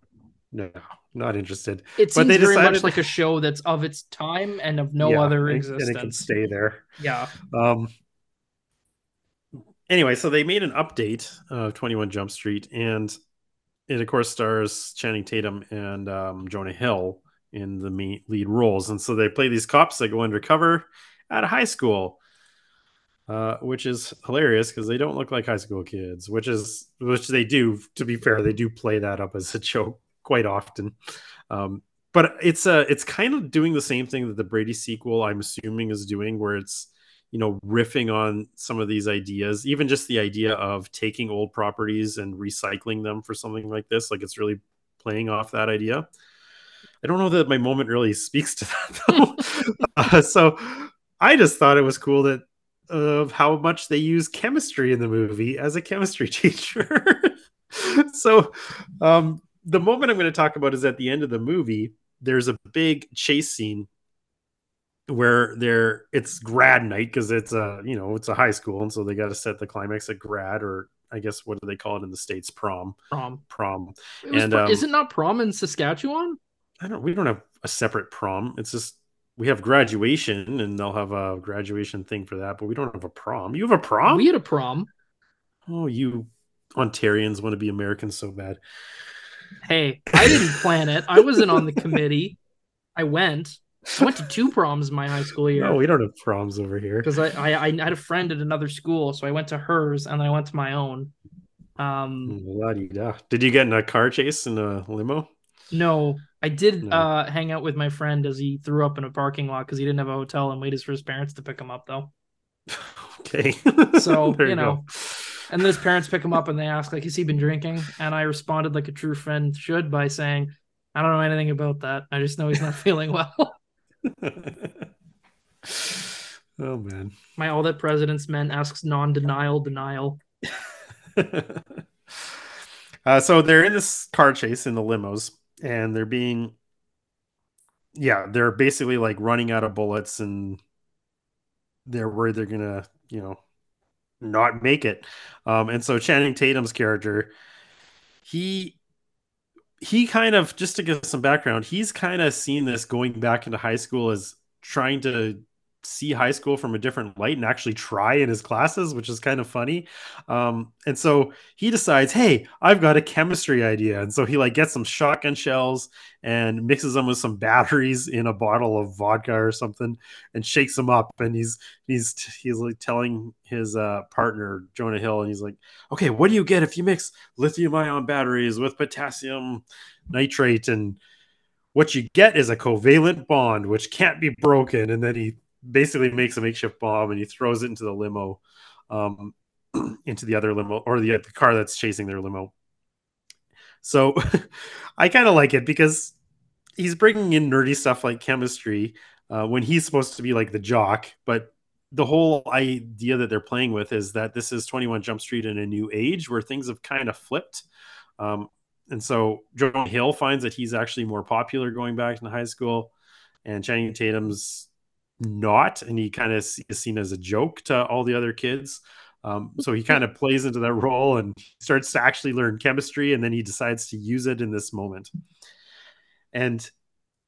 No, not interested. it But seems they very much like a show that's of its time and of no Yeah, other existence. And it can stay there. Yeah. Um, anyway, so they made an update of 21 Jump Street, and it of course stars Channing Tatum and um, Jonah Hill in the lead roles, and so they play these cops that go undercover at a high school, uh, which is hilarious because they don't look like high school kids, which is which they do. To be fair, they do play that up as a joke quite often. Um, but it's uh it's kind of doing the same thing that the Brady sequel I'm assuming is doing where it's you know riffing on some of these ideas even just the idea of taking old properties and recycling them for something like this like it's really playing off that idea I don't know that my moment really speaks to that though. uh, so I just thought it was cool that of how much they use chemistry in the movie as a chemistry teacher. so um, the moment I'm going to talk about is at the end of the movie. There's a big chase scene where they're it's grad night because it's a you know it's a high school and so they got to set the climax at grad or I guess what do they call it in the states prom Prom. prom And, um, is it not prom in Saskatchewan? I don't we don't have a separate prom it's just we have graduation and they'll have a graduation thing for that but we don't have a prom you have a prom We had a prom. oh you Ontarians want to be Americans so bad Hey, I didn't plan it. I wasn't on the committee. I went. I went to two proms in my high school year. no we don't have proms over here because I, I I had a friend at another school, so I went to hers and then I went to my own. Um, La-di-da. Did you get in a car chase in a limo? no, I did No. uh hang out with my friend as he threw up in a parking lot because he didn't have a hotel and waited for his parents to pick him up though. Okay. So, you go. know. And then his parents pick him up and they ask like, "Has he been drinking?" And I responded like a true friend should by saying, "I don't know anything about that. I just know he's not feeling well." oh man. my all that president's men asks non-denial denial. uh, so they're in this car chase in the limos, and they're being, yeah, they're basically like running out of bullets, and they're worried they're gonna, you know, not make it. Um, and so Channing Tatum's character, he he kind of just to give some background, he's kind of seen this going back into high school as trying to see high school from a different light and actually try in his classes, which is kind of funny. Um, and so he decides, hey, I've got a chemistry idea. And so he like gets some shotgun shells and mixes them with some batteries in a bottle of vodka or something and shakes them up. And he's he's he's like telling his uh, partner Jonah Hill, and he's like, okay, what do you get if you mix lithium ion batteries with potassium nitrate and what you get is a covalent bond which can't be broken and then he basically makes a makeshift bomb and he throws it into the limo um, into the other limo or the, the car that's chasing their limo. So i kind of like it because he's bringing in nerdy stuff like chemistry uh, when he's supposed to be like the jock but the whole idea that they're playing with is that this is 21 jump street in a new age where things have kind of flipped um, and so Jonah Hill finds that he's actually more popular going back into high school, and Channing Tatum's not, and he kind of is seen as a joke to all the other kids. Um, so he kind of plays into that role and starts to actually learn chemistry, and then he decides to use it in this moment. And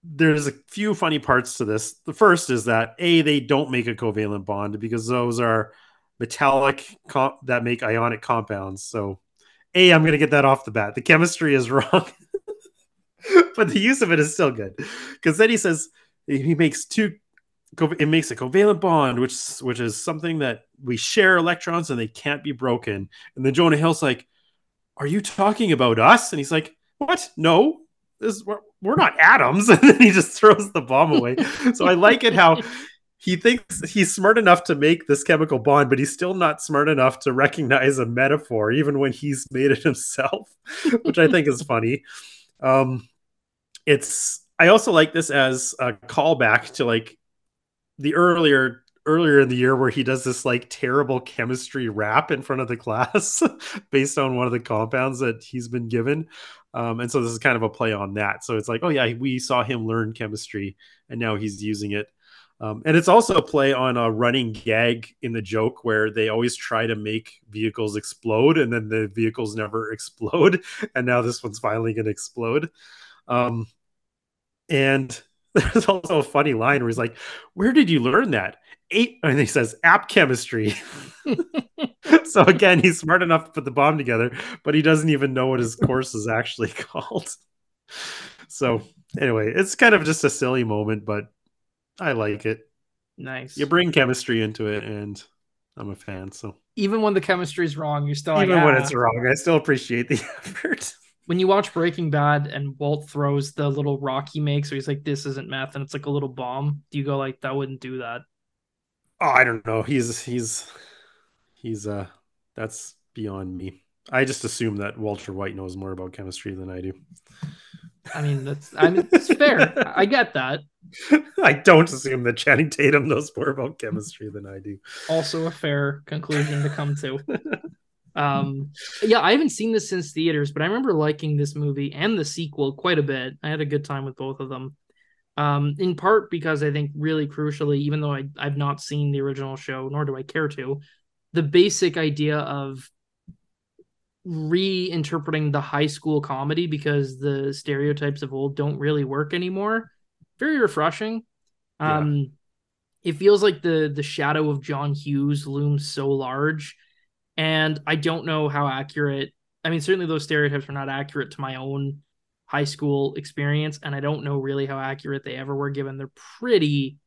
there's a few funny parts to this. The first is that a they don't make a covalent bond because those are metallic comp- that make ionic compounds. So a, I'm going to get that off the bat. The chemistry is wrong, but the use of it is still good. Because then he says he makes two. It makes a covalent bond, which which is something that we share electrons and they can't be broken. And then Jonah Hill's like, "Are you talking about us?" And he's like, "What? No, this we're, we're not atoms." And then he just throws the bomb away. so I like it how he thinks he's smart enough to make this chemical bond, but he's still not smart enough to recognize a metaphor, even when he's made it himself, which I think is funny. Um, it's I also like this as a callback to like the earlier earlier in the year where he does this like terrible chemistry rap in front of the class based on one of the compounds that he's been given. Um, and so this is kind of a play on that. So it's like, oh yeah, we saw him learn chemistry and now he's using it um, and it's also a play on a running gag in the joke where they always try to make vehicles explode and then the vehicles never explode. And now this one's finally going to explode. Um, and there's also a funny line where he's like, Where did you learn that? Eight, and he says, app chemistry. so again, he's smart enough to put the bomb together, but he doesn't even know what his course is actually called. So anyway, it's kind of just a silly moment, but I like it. Nice. You bring chemistry into it, and I'm a fan. So Even when the chemistry is wrong, you're still even like, when "Ah." it's wrong, I still appreciate the effort. When you watch Breaking Bad and Walt throws the little rock he makes, where he's like, "This isn't meth," and it's like a little bomb. Do you go like, "That wouldn't do that"? Oh, I don't know. He's he's he's uh that's beyond me. I just assume that Walter White knows more about chemistry than I do. I mean, that's I mean, it's fair. I get that. I don't assume that Channing Tatum knows more about chemistry than I do. Also, a fair conclusion to come to. Um, yeah, I haven't seen this since theaters, but I remember liking this movie and the sequel quite a bit. I had a good time with both of them. Um, in part because I think really crucially, even though I, I've not seen the original show, nor do I care to, the basic idea of reinterpreting the high school comedy because the stereotypes of old don't really work anymore. Very refreshing. Yeah. Um, it feels like the the shadow of John Hughes looms so large, and I don't know how accurate. I mean, certainly those stereotypes are not accurate to my own high school experience, and I don't know really how accurate they ever were. Given they're pretty,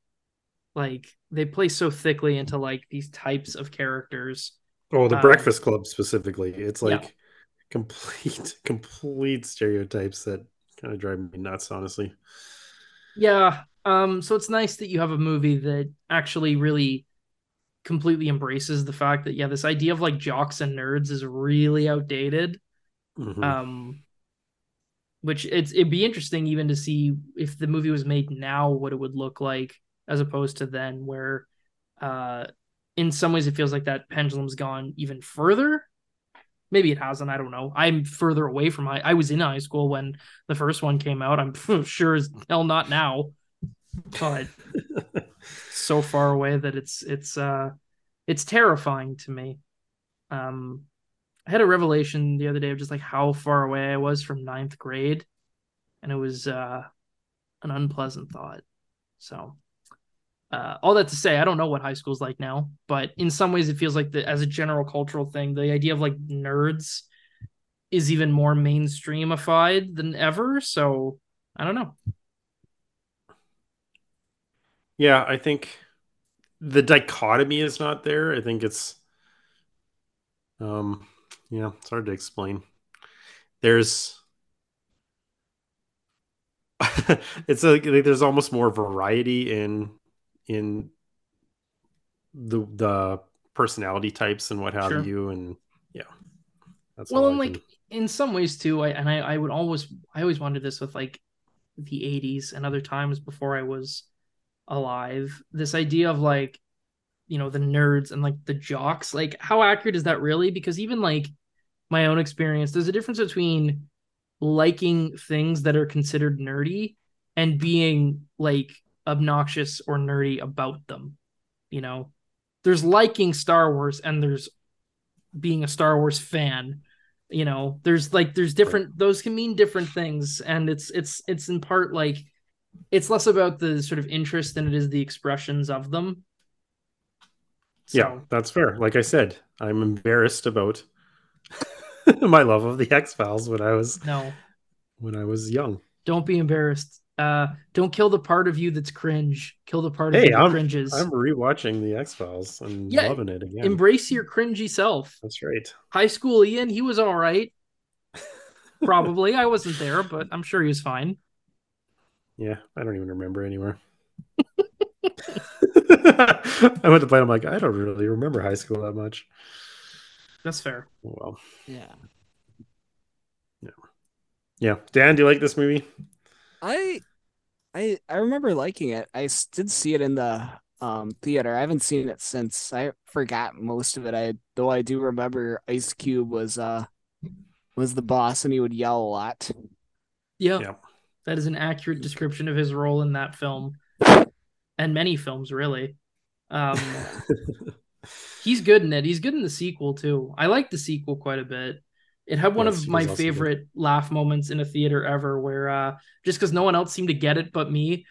like they play so thickly into like these types of characters. Oh, the Um, Breakfast Club specifically. It's yeah. like complete complete stereotypes that kind of drive me nuts, honestly. Yeah. Um, so it's nice that you have a movie that actually really completely embraces the fact that yeah, this idea of like jocks and nerds is really outdated. Mhm. Um which it's it'd be interesting even to see if the movie was made now what it would look like as opposed to then where uh in some ways it feels like that pendulum's gone even further maybe it hasn't i don't know i'm further away from high i was in high school when the first one came out i'm sure as hell not now but so far away that it's it's uh it's terrifying to me um i had a revelation the other day of just like how far away i was from ninth grade and it was uh an unpleasant thought so uh, all that to say, I don't know what high school's like now, but in some ways, it feels like the as a general cultural thing, the idea of like nerds is even more mainstreamified than ever. So I don't know. Yeah, I think the dichotomy is not there. I think it's um yeah, it's hard to explain. There's it's like there's almost more variety in in the the personality types and what have Sure. you and yeah. That's well, and I like can- in some ways too, I and I, I would always I always wondered this with like the 80s and other times before I was alive. This idea of like, you know, the nerds and like the jocks, like how accurate is that really? Because even like my own experience, there's a difference between liking things that are considered nerdy and being like obnoxious or nerdy about them. You know, there's liking Star Wars and there's being a Star Wars fan. You know, there's like there's different those can mean different things and it's it's it's in part like it's less about the sort of interest than it is the expressions of them. So, yeah, that's fair. Like I said, I'm embarrassed about my love of the X Files when I was no, when I was young. don't be embarrassed. Uh, don't kill the part of you that's cringe. Kill the part of Hey, you that cringes. I'm rewatching the X Files and Yeah, loving it again. Embrace your cringy self. That's right. High school Ian, he was all right. Probably. I wasn't there, but I'm sure he was fine. Yeah, I don't even remember anywhere. I went to play. I'm like, I don't really remember high school that much. That's fair. Oh, well, Yeah. yeah. Yeah. Dan, do you like this movie? I I I remember liking it. I did see it in the um theater. I haven't seen it since. I forgot most of it. I though I do remember Ice Cube was uh was the boss and he would yell a lot. Yeah. Yeah. That is an accurate description of his role in that film. And many films, really. Um he's good in it. He's good in the sequel too. I like the sequel quite a bit. It had one Yes, of my was also good. favorite laugh moments in a theater ever where uh just because no one else seemed to get it but me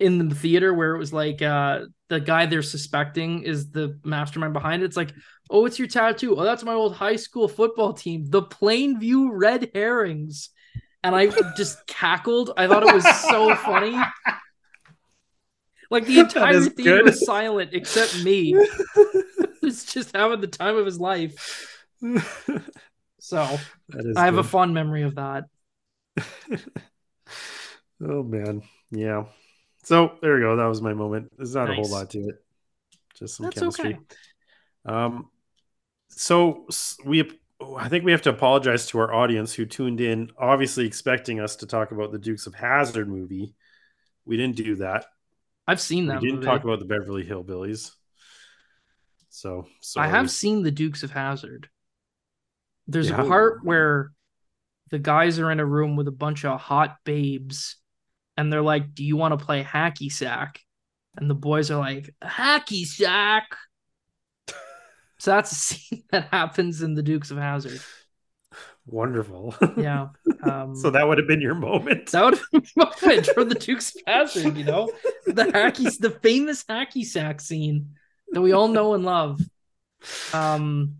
in the theater where it was like uh the guy they're suspecting is the mastermind behind it. It's like, oh, it's your tattoo. Oh, that's my old high school football team, the Plainview Red Herrings. And I just cackled. I thought it was so funny. Like the entire thing good. was silent except me. It's just having the time of his life. So I have a good. fond memory of that. oh man, yeah. So there we go. That was my moment. There's not a whole lot to it. Just some That's chemistry. okay. Um, so we, I think we have to apologize to our audience who tuned in, obviously expecting us to talk about the Dukes of Hazzard movie. We didn't do that. I've seen We that didn't movie. talk about the Beverly Hillbillies. So I have seen the Dukes of Hazzard. There's Yeah. a part where the guys are in a room with a bunch of hot babes, and they're like, "Do you want to play hacky sack?" And the boys are like, "Hacky sack." So that's a scene that happens in the Dukes of Hazzard. wonderful. Yeah. Um, so that would have been your moment. that would have been my moment for the Dukes of Hazzard. You know, the hacky, the famous hacky sack scene that we all know and love. Um,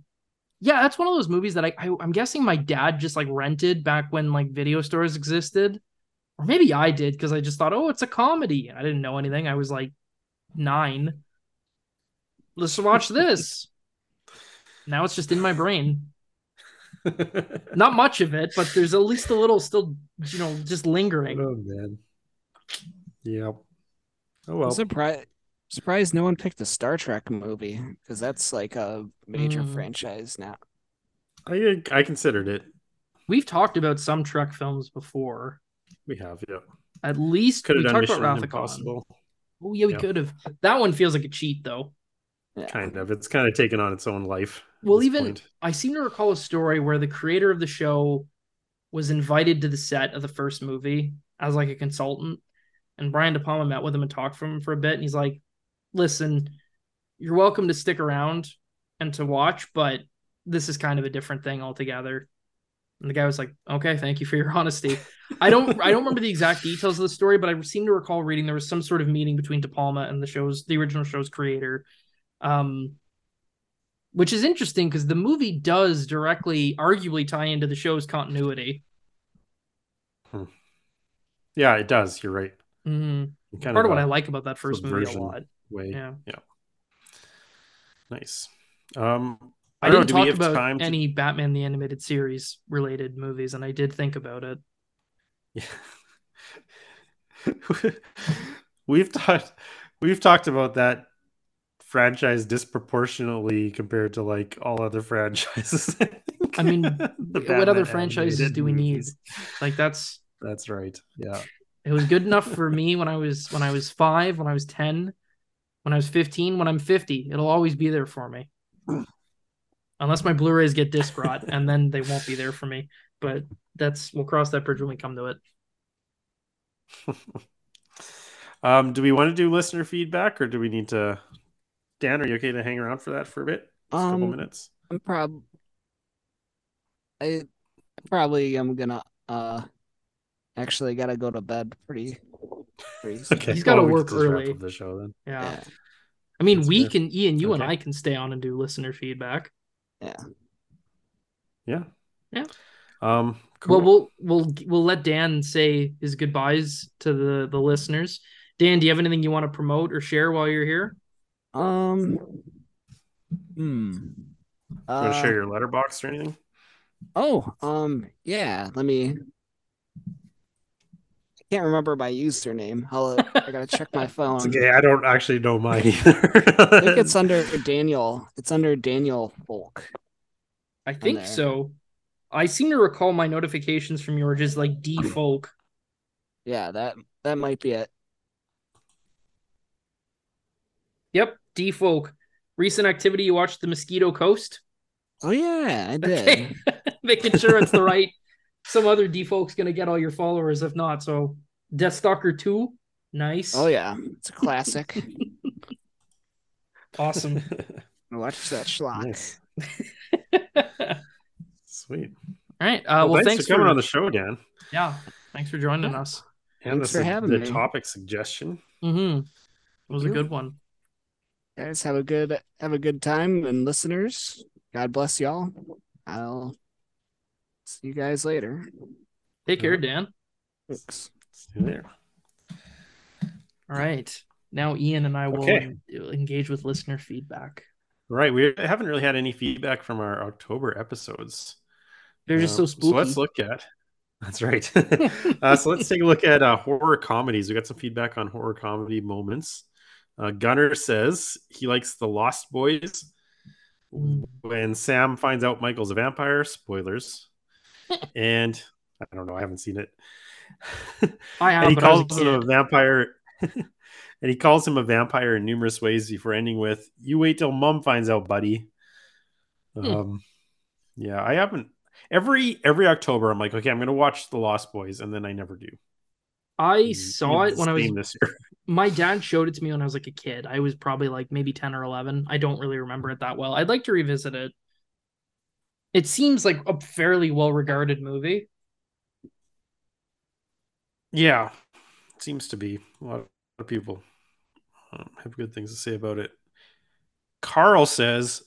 yeah, that's one of those movies that I, I I'm guessing my dad just like rented back when like video stores existed, or maybe I did because I just thought, oh, it's a comedy. I didn't know anything. I was like nine. Let's watch this. Now it's just in my brain. Not much of it, but there's at least a little still, you know, just lingering. oh man. Yeah. Oh I'm well. surprised surprised no one picked a Star Trek movie because that's like a major Mm. franchise now. I I considered it. We've talked about some Trek films before. We have, yeah. At least Could we have done talked about Mission Wrath of Impossible. Oh yeah, we Yeah. could have. That one feels like a cheat though. Yeah. Kind of. It's kind of taken on its own life. Well, even point. I seem to recall a story where the creator of the show was invited to the set of the first movie as like a consultant, and Brian De Palma met with him and talked from him for a bit, and he's like, "Listen, you're welcome to stick around and to watch, but this is kind of a different thing altogether." And the guy was like, "Okay, thank you for your honesty." I don't I don't remember the exact details of the story, but I seem to recall reading there was some sort of meeting between De Palma and the show's the original show's creator. Um which is interesting because the movie does directly arguably tie into the show's continuity. Yeah, it does. You're right. Mhm. Kind Part of what I like about that first movie a lot. way. Yeah. Yeah. Nice. Um I, I, don't didn't know, do we talk about time to- any Batman the Animated Series related movies, and I did think about it. Yeah. we've talked we've talked about that franchise disproportionately compared to like all other franchises. I. I mean, what other franchises do we need? Like that's That's right. Yeah. it was good enough for me when I was when I was five, when I was ten, when I was fifteen, when I'm fifty. It'll always be there for me. Unless my Blu-rays get disc rot, and then they won't be there for me. But that's we'll cross that bridge when we come to it. Um, do we want to do listener feedback or do we need to Dan, are you okay to hang around for that for a bit? Just a couple Um, minutes. I'm prob I probably am gonna uh actually gotta go to bed pretty pretty soon. Okay. He's gotta we can work just wrap early. the show then. Yeah. Yeah. I mean, That's we fair. can Ian, you and I can stay on and do listener feedback. Yeah. Yeah. Yeah. Um Well, we'll we'll we'll let Dan say his goodbyes to the the listeners. Dan, do you have anything you want to promote or share while you're here? Um hmm. you want to Uh, share your Letterboxd or anything? Oh, um, yeah. Let me. I can't remember my username. I'll. I gotta check my phone. It's okay. I don't actually know mine either. I think it's under Daniel. It's under Daniel Folk. I think so. I seem to recall my notifications from yours is like D folk. Yeah, that that might be it. Yep, D folk. Recent activity you watched the Mosquito Coast? Oh yeah, I did. Okay. Making sure it's the right some other D folk's gonna get all your followers if not. So Deathstalker 2, nice. Oh yeah, it's a classic. Awesome. Watch that schlock. nice. Sweet. All right. Uh, well, well, thanks, thanks, for coming on the show, Dan. yeah. Thanks for joining Yeah. us. And Thanks the, for having the me. topic suggestion. Mm-hmm. It was a good one. Guys, have a good have a good time, and listeners, God bless y'all. I'll see you guys later. Take care, Dan. Thanks. See you there. All right. Now Ian and I will Okay. en- engage with listener feedback. Right. We haven't really had any feedback from our October episodes. They're just so spooky. let's look at. That's right. uh, so let's take a look at uh, horror comedies. We got some feedback on horror comedy moments. Uh, Gunner says he likes the Lost Boys. When Sam finds out Michael's a vampire, spoilers. and I don't know, I haven't seen it. I have, and he but I was a calls him a vampire. and he calls him a vampire in numerous ways before ending with, "You wait till Mom finds out, buddy." Hmm. Um, yeah, I haven't. Every every October, I'm like, okay, I'm gonna watch The Lost Boys, and then I never do. I And saw it when I was same this year. My dad showed it to me when I was like a kid. I was probably like maybe 10 or 11. I don't really remember it that well. I'd like to revisit it. It seems like a fairly well regarded movie. Yeah, seems to be a lot of people um, have good things to say about it. Carl says,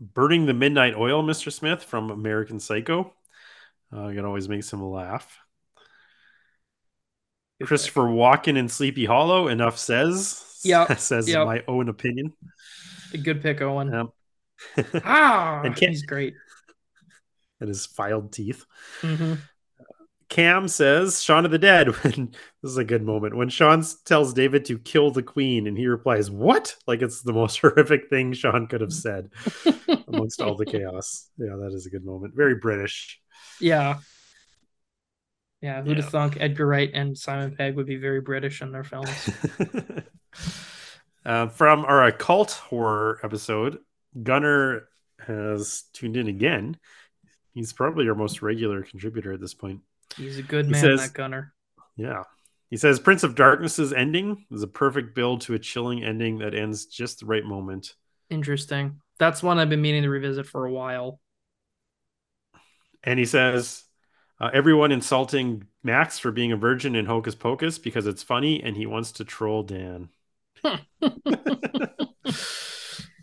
"Burning the midnight oil, Mister Smith from American Psycho." Uh, it always makes him laugh. Christopher Walken in Sleepy Hollow. Enough says. Yep, says yep. my own opinion. A good pick, Owen. Um, ah, and Ken- he's great. and his filed teeth. hmm Cam says Shaun of the Dead. When this is a good moment when Sean tells David to kill the queen, and he replies, "What?" Like it's the most horrific thing Sean could have said amongst all the chaos. Yeah, that is a good moment. Very British. Yeah. Yeah, who'd have thunk Edgar Wright and Simon Pegg would be very British in their films? uh, from our occult horror episode, Gunner has tuned in again. He's probably our most regular contributor at this point. He's a good He man, says- that gunner. Yeah. He says Prince of Darkness's ending is a perfect build to a chilling ending that ends just the right moment. Interesting. That's one I've been meaning to revisit for a while. And he says uh, everyone insulting Max for being a virgin in Hocus Pocus because it's funny and he wants to troll Dan.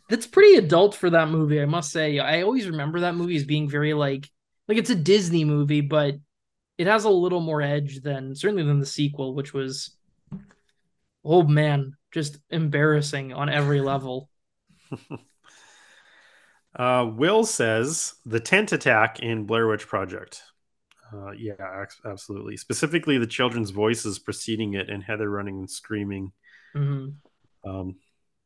That's pretty adult for that movie, I must say. I always remember that movie as being very like like it's a Disney movie, but it has a little more edge than certainly than the sequel, which was oh man, just embarrassing on every level. Uh, Will says the tent attack in Blair Witch Project. Uh, yeah, absolutely. Specifically, the children's voices preceding it and Heather running and screaming. Mhm. Um,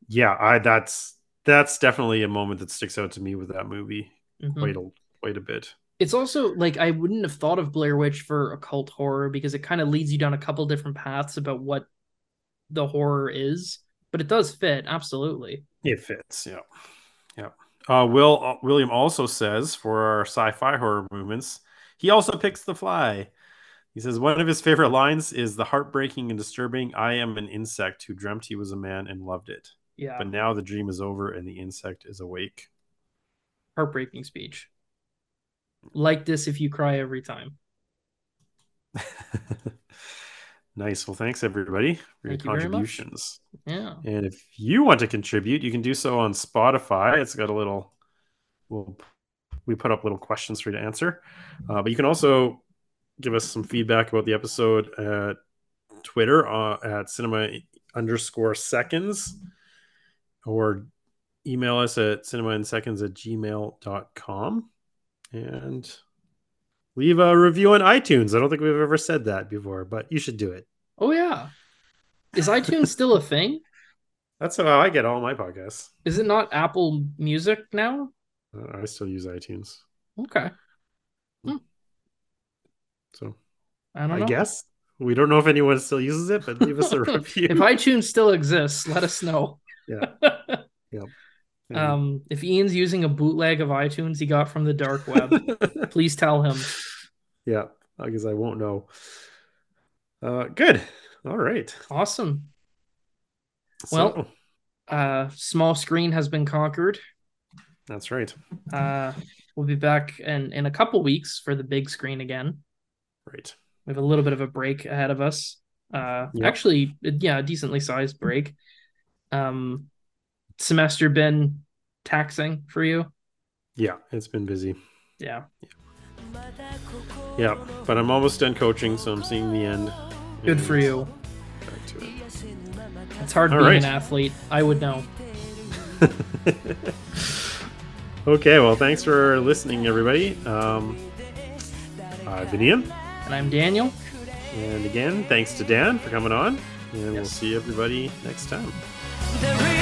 yeah, I that's that's definitely a moment that sticks out to me with that movie Mhm. quite a quite a bit. It's also like I wouldn't have thought of Blair Witch for occult horror because it kind of leads you down a couple different paths about what the horror is, but it does fit absolutely. It fits, yeah, yeah. Uh, Will uh, William also says for our sci-fi horror movements, he also picks The Fly. He says one of his favorite lines is the heartbreaking and disturbing. I am an insect who dreamt he was a man and loved it, Yeah, but now the dream is over and the insect is awake. heartbreaking speech. Like this if you cry every time. nice. Well, thanks everybody for Thank your much. contributions. Yeah. And if you want to contribute, you can do so on Spotify. It's got a little, well, we put up little questions for you to answer. Uh, but you can also give us some feedback about the episode at Twitter uh, at cinema underscore seconds or email us at cinema in seconds at gmail.com and leave a review on iTunes. I don't think we've ever said that before, but you should do it. Oh yeah. Is iTunes still a thing? That's how I get all my podcasts. Is it not Apple Music now? I still use iTunes. Okay. So I don't I, know. guess we don't know if anyone still uses it, but leave us a review. If iTunes still exists, let us know. Yeah. Yeah. Um, if Ian's using a bootleg of iTunes he got from the dark web, please tell him. yeah, because I won't know. Uh, good. All right. Awesome. So, Well- Uh, small screen has been conquered. That's right. Uh, we'll be back in in a couple weeks for the big screen again. Right. We have a little bit of a break ahead of us. Uh, Yep. actually, yeah, a decently sized break. Um, semester been taxing for you? Yeah, it's been busy. Yeah. Yeah, but I'm almost done coaching, so I'm seeing the end. Good for you. back to it. It's hard All being right. an athlete. I would know. Okay, well, thanks for listening, everybody. Um, I've been Ian, And I'm Daniel. and again, thanks to Dan for coming on, and we'll see everybody next time. The